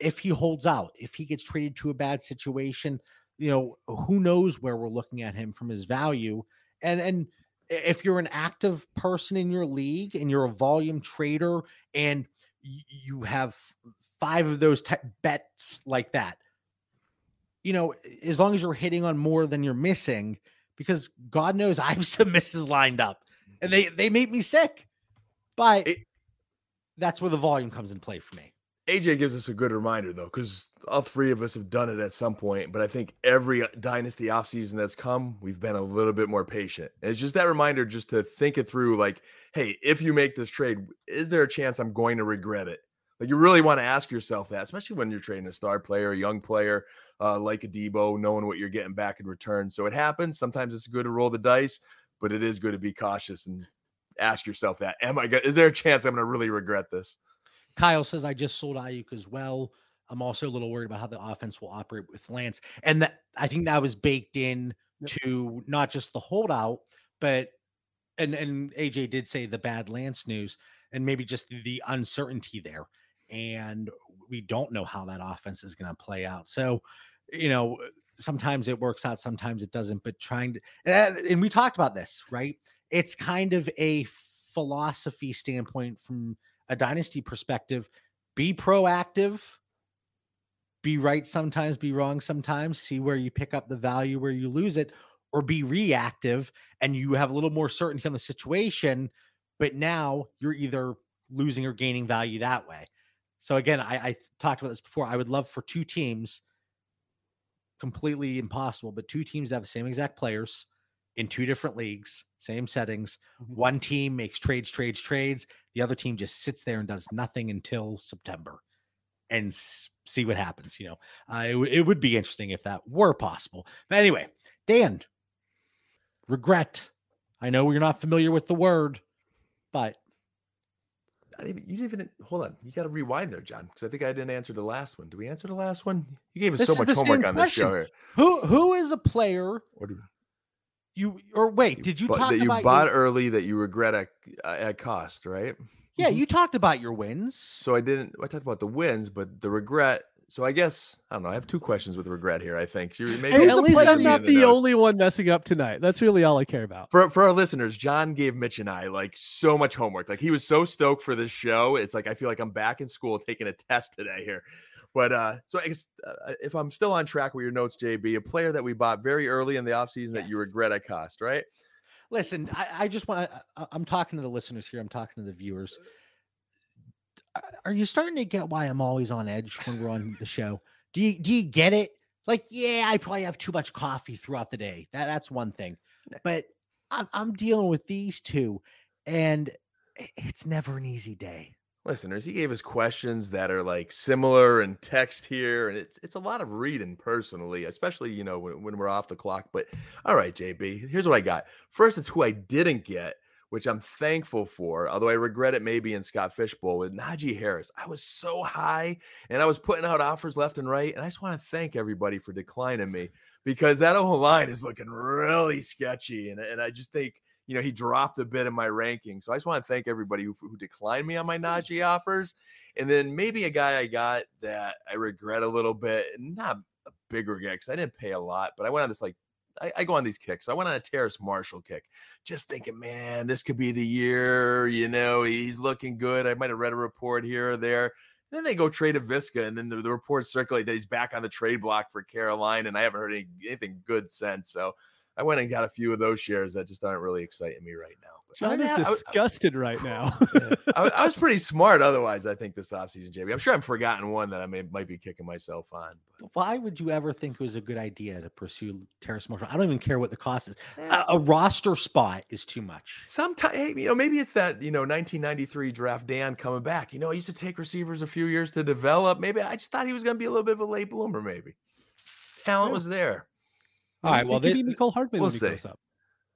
If he holds out, if he gets traded to a bad situation, you know, who knows where we're looking at him from his value. And and if you're an active person in your league and you're a volume trader and you have five of those bets like that, you know, as long as you're hitting on more than you're missing, because God knows (laughs) I have some misses lined up and they they make me sick. But It- that's where the volume comes in play for me. AJ gives us a good reminder though, because all three of us have done it at some point. But I think every uh, dynasty offseason that's come, we've been a little bit more patient. And it's just that reminder just to think it through like, hey, if you make this trade, is there a chance I'm going to regret it? Like you really want to ask yourself that, especially when you're trading a star player, a young player uh, like a Debo, knowing what you're getting back in return. So it happens. Sometimes it's good to roll the dice, but it is good to be cautious and ask yourself that: Am I? go- Is there a chance I'm going to really regret this? Kyle says I just sold Aiyuk as well. I'm also a little worried about how the offense will operate with Lance, and that I think that was baked in Yep. to not just the holdout, but and and AJ did say the bad Lance news, and maybe just the, uncertainty there, and we don't know how that offense is going to play out. So, you know, sometimes it works out, sometimes it doesn't. But trying to, and and we talked about this, right? It's kind of a philosophy standpoint from a dynasty perspective be proactive be right sometimes be wrong sometimes see where you pick up the value where you lose it or be reactive and you have a little more certainty on the situation but now you're either losing or gaining value that way. So again i, I talked about this before i would love for two teams completely impossible but two teams that have the same exact players in two different leagues same settings Mhm. one team makes trades trades trades the other team just sits there and does nothing until September and s- see what happens. You know, uh, it, w- it would be interesting if that were possible. But anyway, Dan, regret. I know you're not familiar with the word, but I didn't even, you didn't even hold on. You got to rewind there, John, because I think I didn't answer the last one. Did we answer the last one? You gave us This so much homework on this show here. who who is a player What do- you or wait? Did you bu- talk that you about bought your, early that you regret at, uh, at cost, right? yeah? You talked about your wins. So I didn't. I talked about the wins, but the regret. So I guess I don't know. I have two questions with regret here. I think so you- maybe Hey, Who's at least I'm not the the only one messing up tonight. That's really all I care about. for for our listeners, John gave Mitch and I like so much homework. Like he was so stoked for this show. It's like I feel like I'm back in school taking a test today here. But uh so I guess uh, if I'm still on track with your notes, JB, a player that we bought very early in the offseason that you regret at cost, right? Listen, I, I just want to. I'm talking to the listeners here. I'm talking to the viewers. Uh, Are you starting to get why I'm always on edge when we're on the show? Do you do you get it? Like, yeah, I probably have too much coffee throughout the day. That that's one thing, but I'm I'm dealing with these two, and it's never an easy day. Listeners, he gave us questions that are like similar in text here, and it's it's a lot of reading personally, especially you know when, when we're off the clock. But all right, JB, here's what I got. First, it's who I didn't get, which I'm thankful for, although I regret it maybe in Scott Fish Bowl with Najee Harris. I was so high and I was putting out offers left and right. And I just want to thank everybody for declining me because that whole line is looking really sketchy. And, and I just think, you know, he dropped a bit in my ranking. So I just want to thank everybody who, who declined me on my mm. Najee offers. And then maybe a guy I got that I regret a little bit, not a big regret because I didn't pay a lot, but I went on this like, I, I go on these kicks. So I went on a Terrace Marshall kick, just thinking, man, this could be the year. You know, he's looking good. I might have read a report here or there. then they go trade a Visca, and then the, the reports circulate that he's back on the trade block for Caroline, and I haven't heard any, anything good since. So I went and got a few of those shares that just aren't really exciting me right now. John is I- I- disgusted right now. (laughs) I, I was pretty (laughs) smart otherwise, I think, this offseason, JB. I'm sure I'm forgotten one that I may might be kicking myself on. Why would you ever think it was a good idea to pursue Terrace Marshall? I don't even care what the cost is. Eh, A, a roster spot is too much. Sometimes, hey, you know, maybe it's that, you know, 1993 draft Dan coming back. You know, he used to take receivers a few years to develop. Maybe I just thought he was going to be a little bit of a late bloomer, maybe. Talent was there. All right, well, it could thi- be Mecole Hardman we'll when he see. goes up.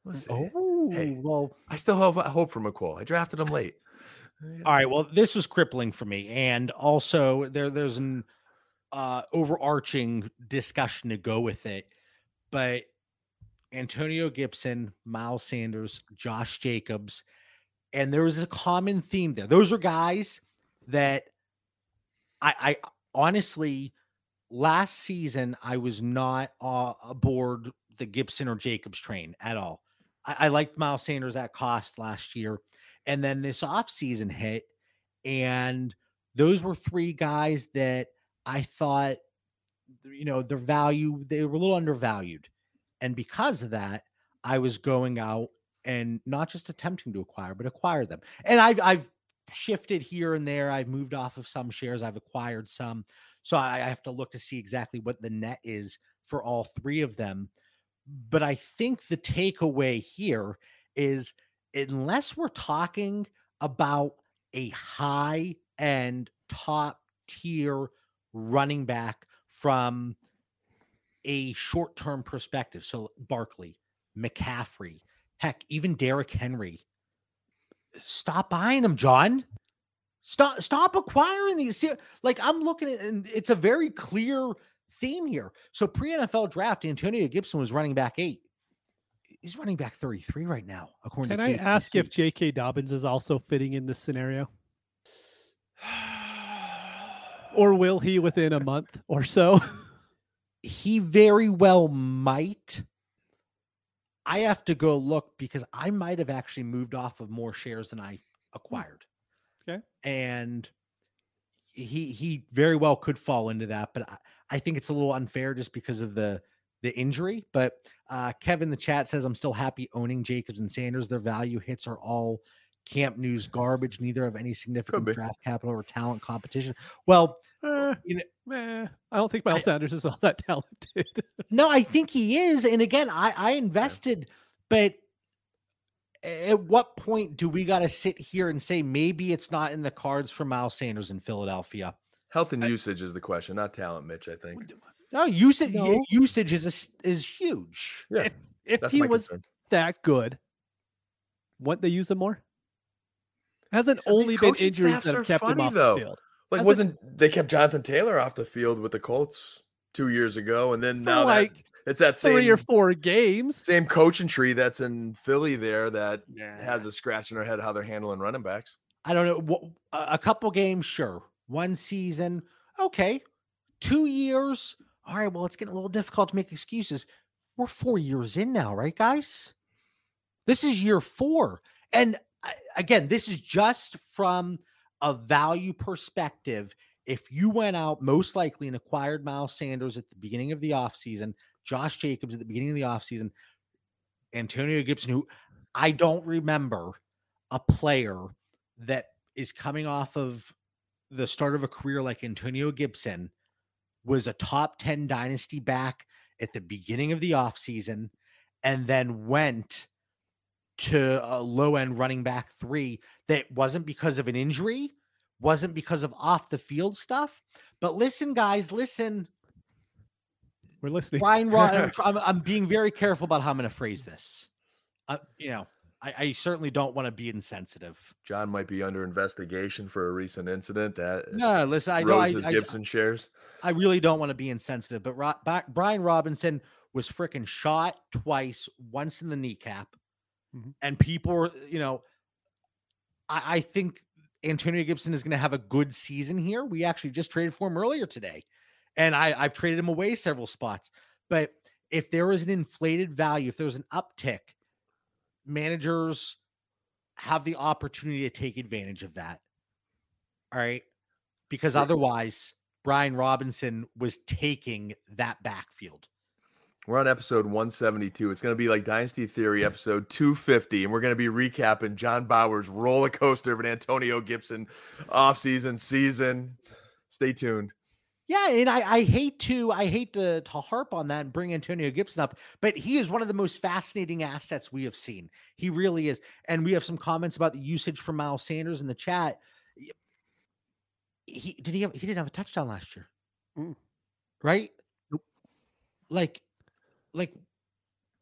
We'll see. Oh, Hey. well, I still have hope for Mecole. I drafted him late. all right. Well, this was crippling for me, and also there there's an uh, overarching discussion to go with it, but Antonio Gibson, Miles Sanders, Josh Jacobs, and there was a common theme there. Those are guys that I, I honestly last season I was not uh, aboard the Gibson or Jacobs train at all. I, I liked Miles Sanders at cost last year, and then this offseason hit, and those were three guys that I thought, you know, their value they were a little undervalued, and because of that, I was going out and not just attempting to acquire, but acquire them. And I've I've shifted here and there. I've moved off of some shares. I've acquired some. So I, I have to look to see exactly what the net is for all three of them. But I think the takeaway here is unless we're talking about a high end top tier running back from a short term perspective. So Barkley, McCaffrey, heck, even Derrick Henry. Stop buying them, John. Stop stop acquiring these. See, Like I'm looking at and it's a very clear theme here. So pre-NFL draft, Antonio Gibson was running back eight. He's running back 33 right now, according Can to I ask if J.K. Dobbins is also fitting in this scenario, (sighs) or will he within a month or so? he very well might. I have to go look because I might have actually moved off of more shares than I acquired. Okay. And he he very well could fall into that, but I, I think it's a little unfair just because of the the injury. But uh Kevin the chat says I'm still happy owning Jacobs and Sanders. Their value hits are all camp news garbage. Neither have any significant draft capital or talent competition. Well, Eh, you know, meh, I don't think Miles Sanders is all that talented. No, I think he is. And again, I, I invested, but at what point do we got to sit here and say maybe it's not in the cards for Miles Sanders in Philadelphia? Health and usage is the question, not talent, Mitch, I think. No, usage No. usage is a s is huge. Yeah, if that's he was concern. that good, wouldn't they use him more? Hasn't Some only been injuries that have kept him off though. the field. Like, Hasn't- wasn't they kept Jonathan Taylor off the field with the Colts two years ago, and then For now like that it's that same three or four games. same coaching tree that's in Philly there that has a scratch in their head how they're handling running backs. I don't know. A a couple games, sure. One season, okay. Two years, all right. Well, it's getting a little difficult to make excuses. We're four years in now, right, guys? This is year four. And uh, again, this is just from a value perspective. If you went out most likely and acquired Miles Sanders at the beginning of the offseason, Josh Jacobs at the beginning of the offseason, Antonio Gibson, who I don't remember a player that is coming off of the start of a career like Antonio Gibson was a top 10 dynasty back at the beginning of the offseason and then went to a low end running back three that wasn't because of an injury, wasn't because of off the field stuff. But listen, guys, listen. We're listening. Brian Rod, I'm, (laughs) I'm, I'm being very careful about how I'm going to phrase this. Uh, you know, I, I certainly don't want to be insensitive. John might be under investigation for a recent incident that No, listen, I know I, rose his I, Gibson shares. I really don't want to be insensitive, but Ro- Bi- Brian Robinson was freaking shot twice, once in the kneecap, Mhm. and people were, you know, I, I think Antonio Gibson is going to have a good season here. We actually just traded for him earlier today, and I, I've traded him away several spots. But if there is an inflated value, if there's an uptick, managers have the opportunity to take advantage of that. All right. Because otherwise, Brian Robinson was taking that backfield. We're on episode 172. It's going to be like Dynasty Theory (laughs) episode 250, and we're going to be recapping John Bauer's roller coaster of an Antonio Gibson offseason season. Stay tuned. Yeah, and I, I hate to I hate to, to harp on that and bring Antonio Gibson up, but he is one of the most fascinating assets we have seen. He really is. And we have some comments about the usage from Miles Sanders in the chat. He did he have he didn't have a touchdown last year. Mm. Right? Like like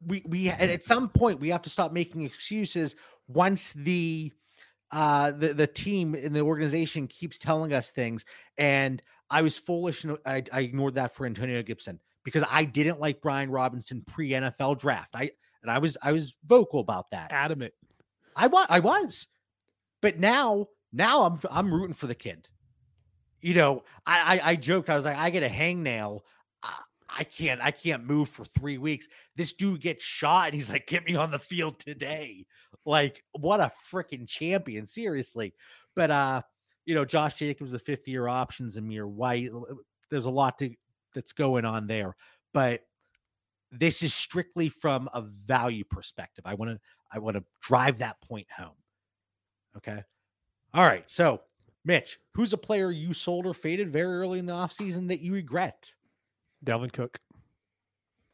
we we at some point we have to stop making excuses once the uh the the team in the organization keeps telling us things and I was foolish and I, I ignored that for Antonio Gibson because I didn't like Brian Robinson pre NFL draft. I and I was I was vocal about that. Adamant. I was I was, but now now I'm I'm rooting for the kid. You know, I I, I joked I was like I get a hangnail. I, I can't I can't move for three weeks. This dude gets shot and he's like, get me on the field today. Like what a freaking champion, seriously. But uh you know, Josh Jacobs, the fifth year options, Zamir White. There's a lot to that's going on there, but this is strictly from a value perspective. I want to I want to drive that point home. Okay. All right. So, Mitch, who's a player you sold or faded very early in the offseason that you regret? Dalvin Cook.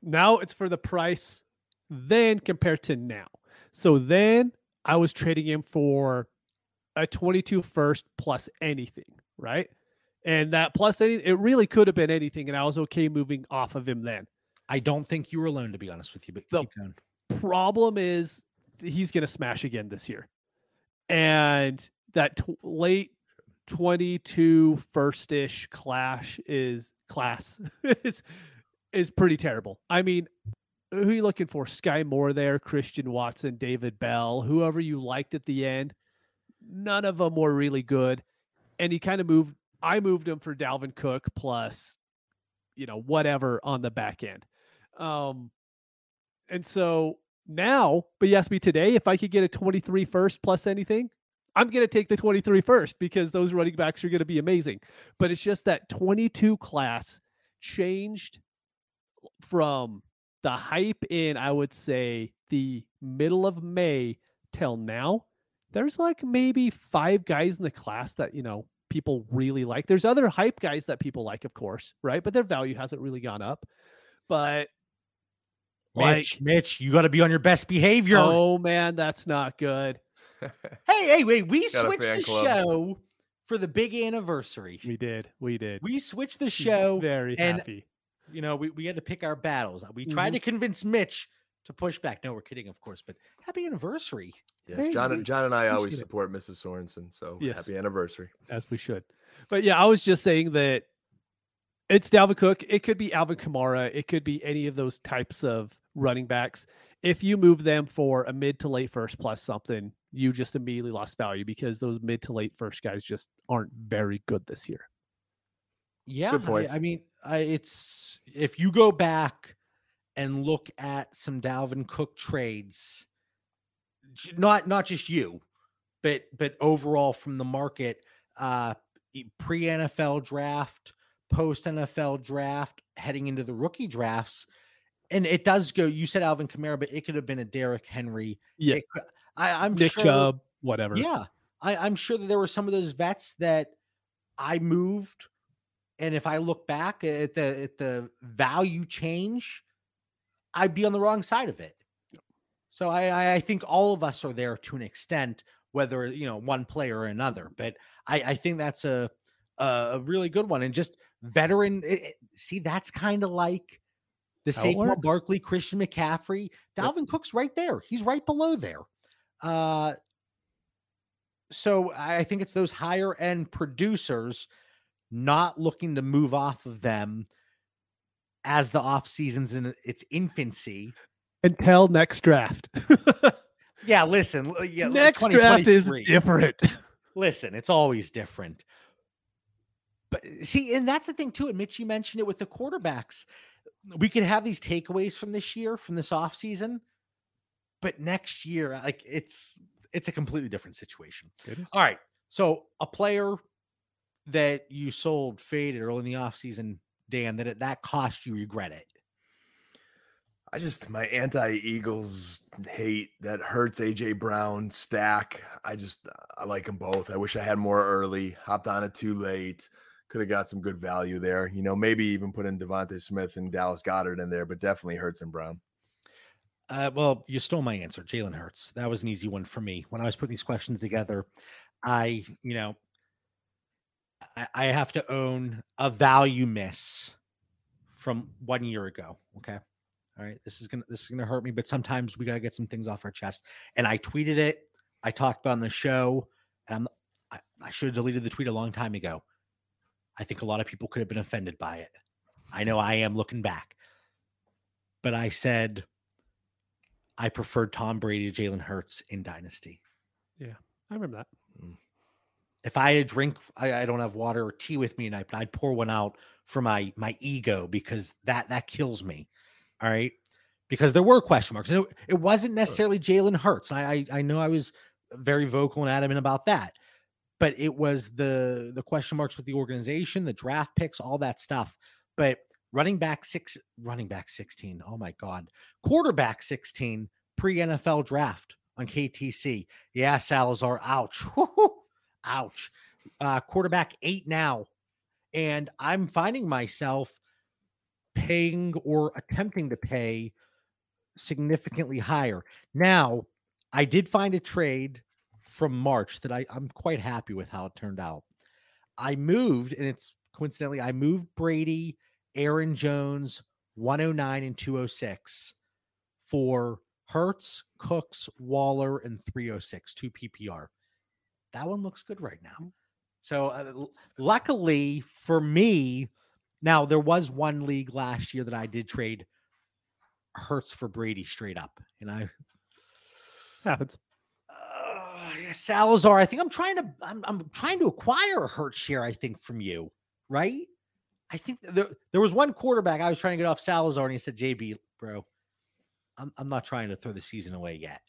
Now it's for the price then compared to now. So then I was trading him for a 22 first plus anything, right? And that plus any, it really could have been anything, and I was okay moving off of him then. I don't think you were alone, to be honest with you. But The-. Problem is, he's going to smash again this year, and that t- late 22 first ish clash is class (laughs) is is pretty terrible. I mean, who are you looking for? Skyy Moore there, Christian Watson, David Bell, whoever you liked at the end. None of them were really good. And he kind of moved, I moved him for Dalvin Cook plus, you know, whatever on the back end. Um, and so now, but you asked me today if I could get a 23 first plus anything, I'm going to take the 23 first because those running backs are going to be amazing. But it's just that 22 class changed from the hype in, I would say, the middle of May till now. There's like maybe five guys in the class that, you know, people really like. There's other hype guys that people like, of course, right? But their value hasn't really gone up. But Mitch, Mitch, you got to be on your best behavior. oh man, that's not good. (laughs) Hey, hey, wait, we switched the club. show for the big anniversary. We did. We did. We switched the show. Very and- happy. You know, we, we had to pick our battles. We tried Mhm. to convince Mitch to push back. No, we're kidding, of course, but happy anniversary. Yes, Hey, John and John and I always appreciate it. support Mrs. Sorensen. So Yes. happy anniversary. as we should. But yeah, I was just saying that it's Dalvin Cook. It could be Alvin Kamara. It could be any of those types of running backs. If you move them for a mid to late first plus something, you just immediately lost value because those mid to late first guys just aren't very good this year. Yeah, I- I, mean, I, it's if you go back and look at some Dalvin Cook trades, not not just you, but but overall from the market, uh, pre NFL draft, post NFL draft, heading into the rookie drafts, and it does go. You said Alvin Kamara, but it could have been a Derrick Henry. Yeah. It I, I'm Nick sure, Chubb, whatever. Yeah, I, I'm sure that there were some of those vets that I moved, and if I look back at the at the value change, I'd be on the wrong side of it. So I I- think all of us are there to an extent, whether you know one player or another. But I I think that's a a really good one, and just veteran. it- it- see, that's kind of like the Saquon. Barkley, Christian McCaffrey, Yep. Dalvin Cook's right there. He's right below there. Uh, so I think it's those higher end producers not looking to move off of them as the off season's in its infancy. Until next draft. (laughs) Yeah, listen, yeah, next draft is different. (laughs) Listen, it's always different. But see, and that's the thing too. And Mitch, you mentioned it with the quarterbacks. We could have these takeaways from this year, from this off season, but next year, uh, like it's it's a completely different situation. All right. So a player that you sold faded early in the offseason, Dan, that at that cost you regret it. I just my anti-Eagles hate that hurts AJ Brown stack. I just I like them both. I wish I had more early. Hopped on it too late. Could have got some good value there. You know, maybe even put in DeVonta Smith and Dallas Goedert in there, but definitely Hurts and Brown. Uh, well, you stole my answer, Jalen Hurts. That was an easy one for me. When I was putting these questions together, I, you know, I, have to own a value miss from one year ago. Okay. All right. This is gonna this is gonna hurt me, but sometimes we gotta get some things off our chest. And I tweeted it. I talked about on the show, and I'm, I, I should have deleted the tweet a long time ago. I think a lot of people could have been offended by it. I know I am looking back, but I said I preferred Tom Brady to Jalen Hurts in Dynasty. Yeah, I remember that. If I had a drink, I, I, don't have water or tea with me tonight, but I'd pour one out for my my ego because that that kills me. All right, because there were question marks, and it, it wasn't necessarily Jalen Hurts. I, I I know I was very vocal and adamant about that, but it was the the question marks with the organization, the draft picks, all that stuff. But running back six, running back 16. Oh my God. Quarterback 16 pre NFL draft on KTC. Yeah, Salazar, ouch. (laughs) ouch. Uh, quarterback eight now. And I'm finding myself paying or attempting to pay significantly higher. Now, I did find a trade from March that I, I'm quite happy with how it turned out. I moved, and it's coincidentally, I moved Brady Aaron Jones 109 and 206 for Hurts, Cooks, Waller, and 306, two PPR. That one looks good right now. Mm. So, uh, luckily for me, now there was one league last year that I did trade Hurts for Brady straight up, and I happens. Uh, Salazar, I think I'm trying to I'm, I'm trying to acquire a Hurts share. I think from you, right? I think there, there was one quarterback I was trying to get off Salazar, and he said, "JB, bro, I'm I'm not trying to throw the season away yet.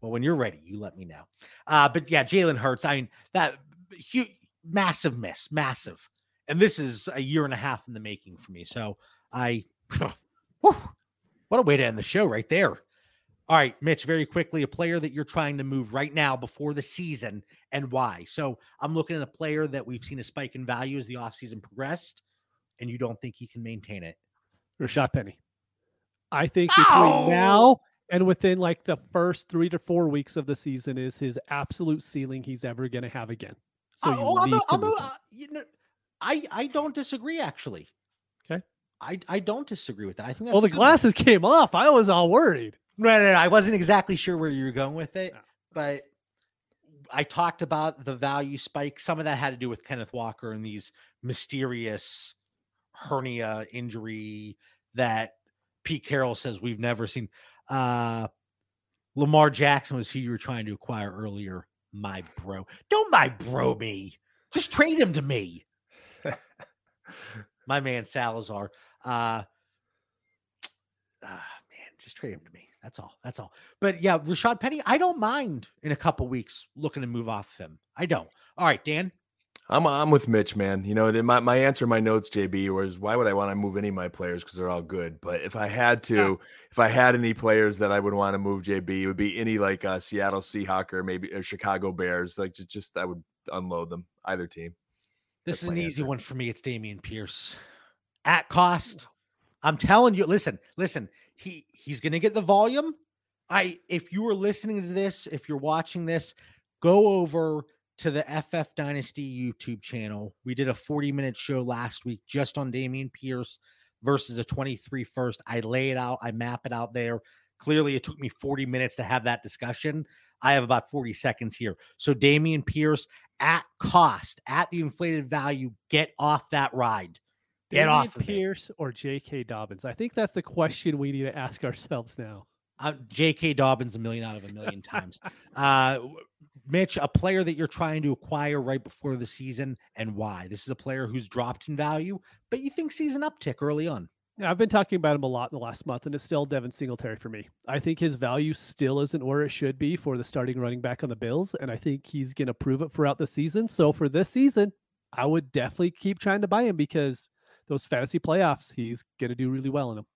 Well, when you're ready, you let me know." Uh, but yeah, Jalen Hurts. I mean, that huge, massive miss, massive, and this is a year and a half in the making for me. So I, whew, what a way to end the show right there. All right, Mitch, very quickly, a player that you're trying to move right now before the season and why. So I'm looking at a player that we've seen a spike in value as the offseason progressed and you don't think he can maintain it? Rashad Penny. I think between oh! now and within like the first three to four weeks of the season is his absolute ceiling he's ever going to have again. So oh, I'm a, I'm a, uh, you know, I I don't disagree actually. Okay. I I don't disagree with that. I think. well, the glasses one. came off. I was all worried. No, no, no, I wasn't exactly sure where you were going with it, but I talked about the value spike. Some of that had to do with Kenneth Walker and these mysterious hernia injury that Pete Carroll says we've never seen. Uh, Lamar Jackson was who you were trying to acquire earlier. My bro. Don't my bro me. Just trade him to me. (laughs) my man Salazar. Uh, uh man, just trade him to me. That's all. That's all. But yeah, Rashad Penny, I don't mind in a couple weeks looking to move off him. I don't. All right, Dan. I'm I'm with Mitch, man. You know, my, my answer, my notes, JB, was why would I want to move any of my players because they're all good. But if I had to, yeah. if I had any players that I would want to move, JB, it would be any like uh, Seattle Seahawk or maybe or Chicago Bears. Like just, just I would unload them, either team. This That's is an answer. easy one for me. It's Dameon Pierce at cost. I'm telling you, listen, listen. He he's gonna get the volume. I if you are listening to this, if you're watching this, go over to the FF Dynasty YouTube channel. We did a 40 minute show last week just on Dameon Pierce versus a 23 first. I lay it out, I map it out there. Clearly, it took me 40 minutes to have that discussion. I have about 40 seconds here. So, Dameon Pierce at cost, at the inflated value, get off that ride. Get Dameon off of Pierce it. or J.K. Dobbins? I think that's the question we need to ask ourselves now. Uh, J.K. Dobbins a million out of a million (laughs) times. Uh, Mitch, a player that you're trying to acquire right before the season and why? This is a player who's dropped in value, but you think sees an uptick early on. Yeah, I've been talking about him a lot in the last month, and it's still Devin Singletary for me. I think his value still isn't where it should be for the starting running back on the Bills, and I think he's going to prove it throughout the season. So for this season, I would definitely keep trying to buy him because those fantasy playoffs, he's going to do really well in them.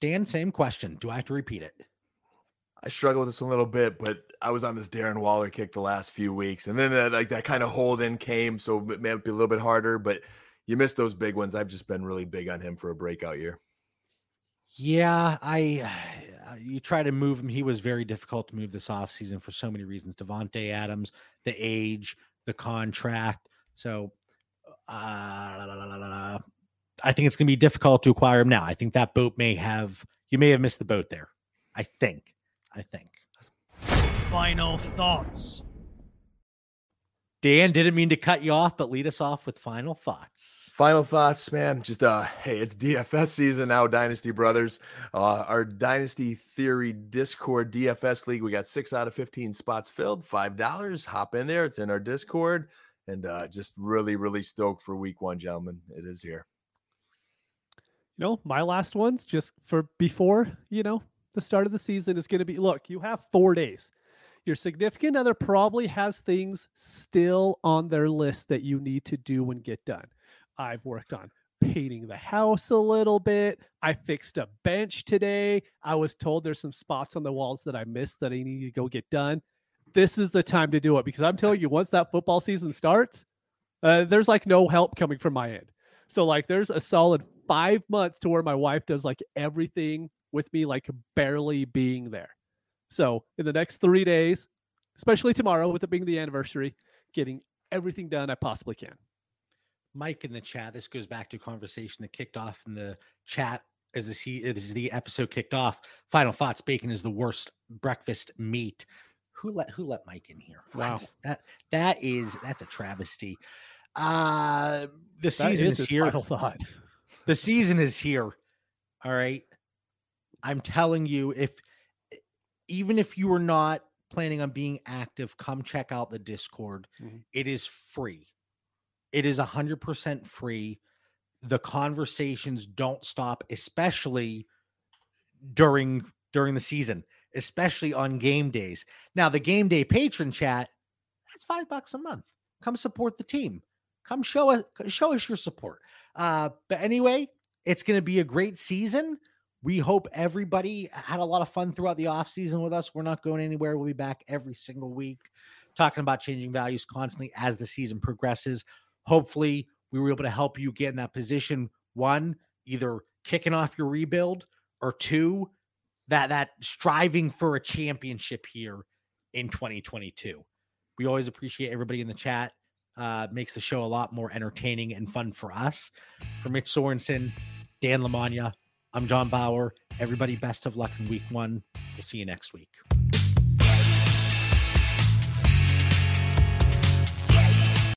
Dan, same question. Do I have to repeat it? I struggle with this a little bit, but I was on this Darren Waller kick the last few weeks, and then that, like that kind of hole then came, so it may be a little bit harder. But you missed those big ones. I've just been really big on him for a breakout year. Yeah, I uh, you try to move him. He was very difficult to move this offseason for so many reasons. Davante Adams, the age, the contract. So uh, I think it's going to be difficult to acquire him now. I think that boat may have you may have missed the boat there. I think. I think. Final thoughts. Dan didn't mean to cut you off, but lead us off with final thoughts. Final thoughts, man. Just uh, hey, it's DFS season now, Dynasty Brothers. Uh, our Dynasty Theory Discord DFS League. We got six out of fifteen spots filled. Five dollars. Hop in there. It's in our Discord, and uh, just really, really stoked for Week One, gentlemen. It is here. You know, my last ones just for before you know the start of the season is going to be. Look, you have four days your significant other probably has things still on their list that you need to do and get done. I've worked on painting the house a little bit. I fixed a bench today. I was told there's some spots on the walls that I missed that I need to go get done. This is the time to do it because I'm telling you, once that football season starts, uh, there's like no help coming from my end. So, like, there's a solid five months to where my wife does like everything with me, like barely being there. So in the next three days, especially tomorrow, with it being the anniversary, getting everything done I possibly can. Mike in the chat. This goes back to a conversation that kicked off in the chat as the as the episode kicked off. Final thoughts: Bacon is the worst breakfast meat. Who let who let Mike in here? Wow, what? that that is that's a travesty. Uh the season is, is here. Final thought. The season is here. All right. I'm telling you, if even if you are not planning on being active, come check out the Discord. Mm-hmm. It is free. It is 100% free. The conversations don't stop, especially during during the season, especially on game days. Now, the game day patron chat, that's 5 bucks a month. Come support the team. Come show us show us your support. Uh but anyway, it's going to be a great season. We hope everybody had a lot of fun throughout the off season with us. We're not going anywhere. We'll be back every single week talking about changing values constantly as the season progresses. Hopefully, we were able to help you get in that position. One, either kicking off your rebuild, or two, that that striving for a championship here in 2022. We always appreciate everybody in the chat. Uh, makes the show a lot more entertaining and fun for us. For Mitch Sorensen, Dan Lamagna, I'm John Bauer. Everybody, best of luck in week one. We'll see you next week.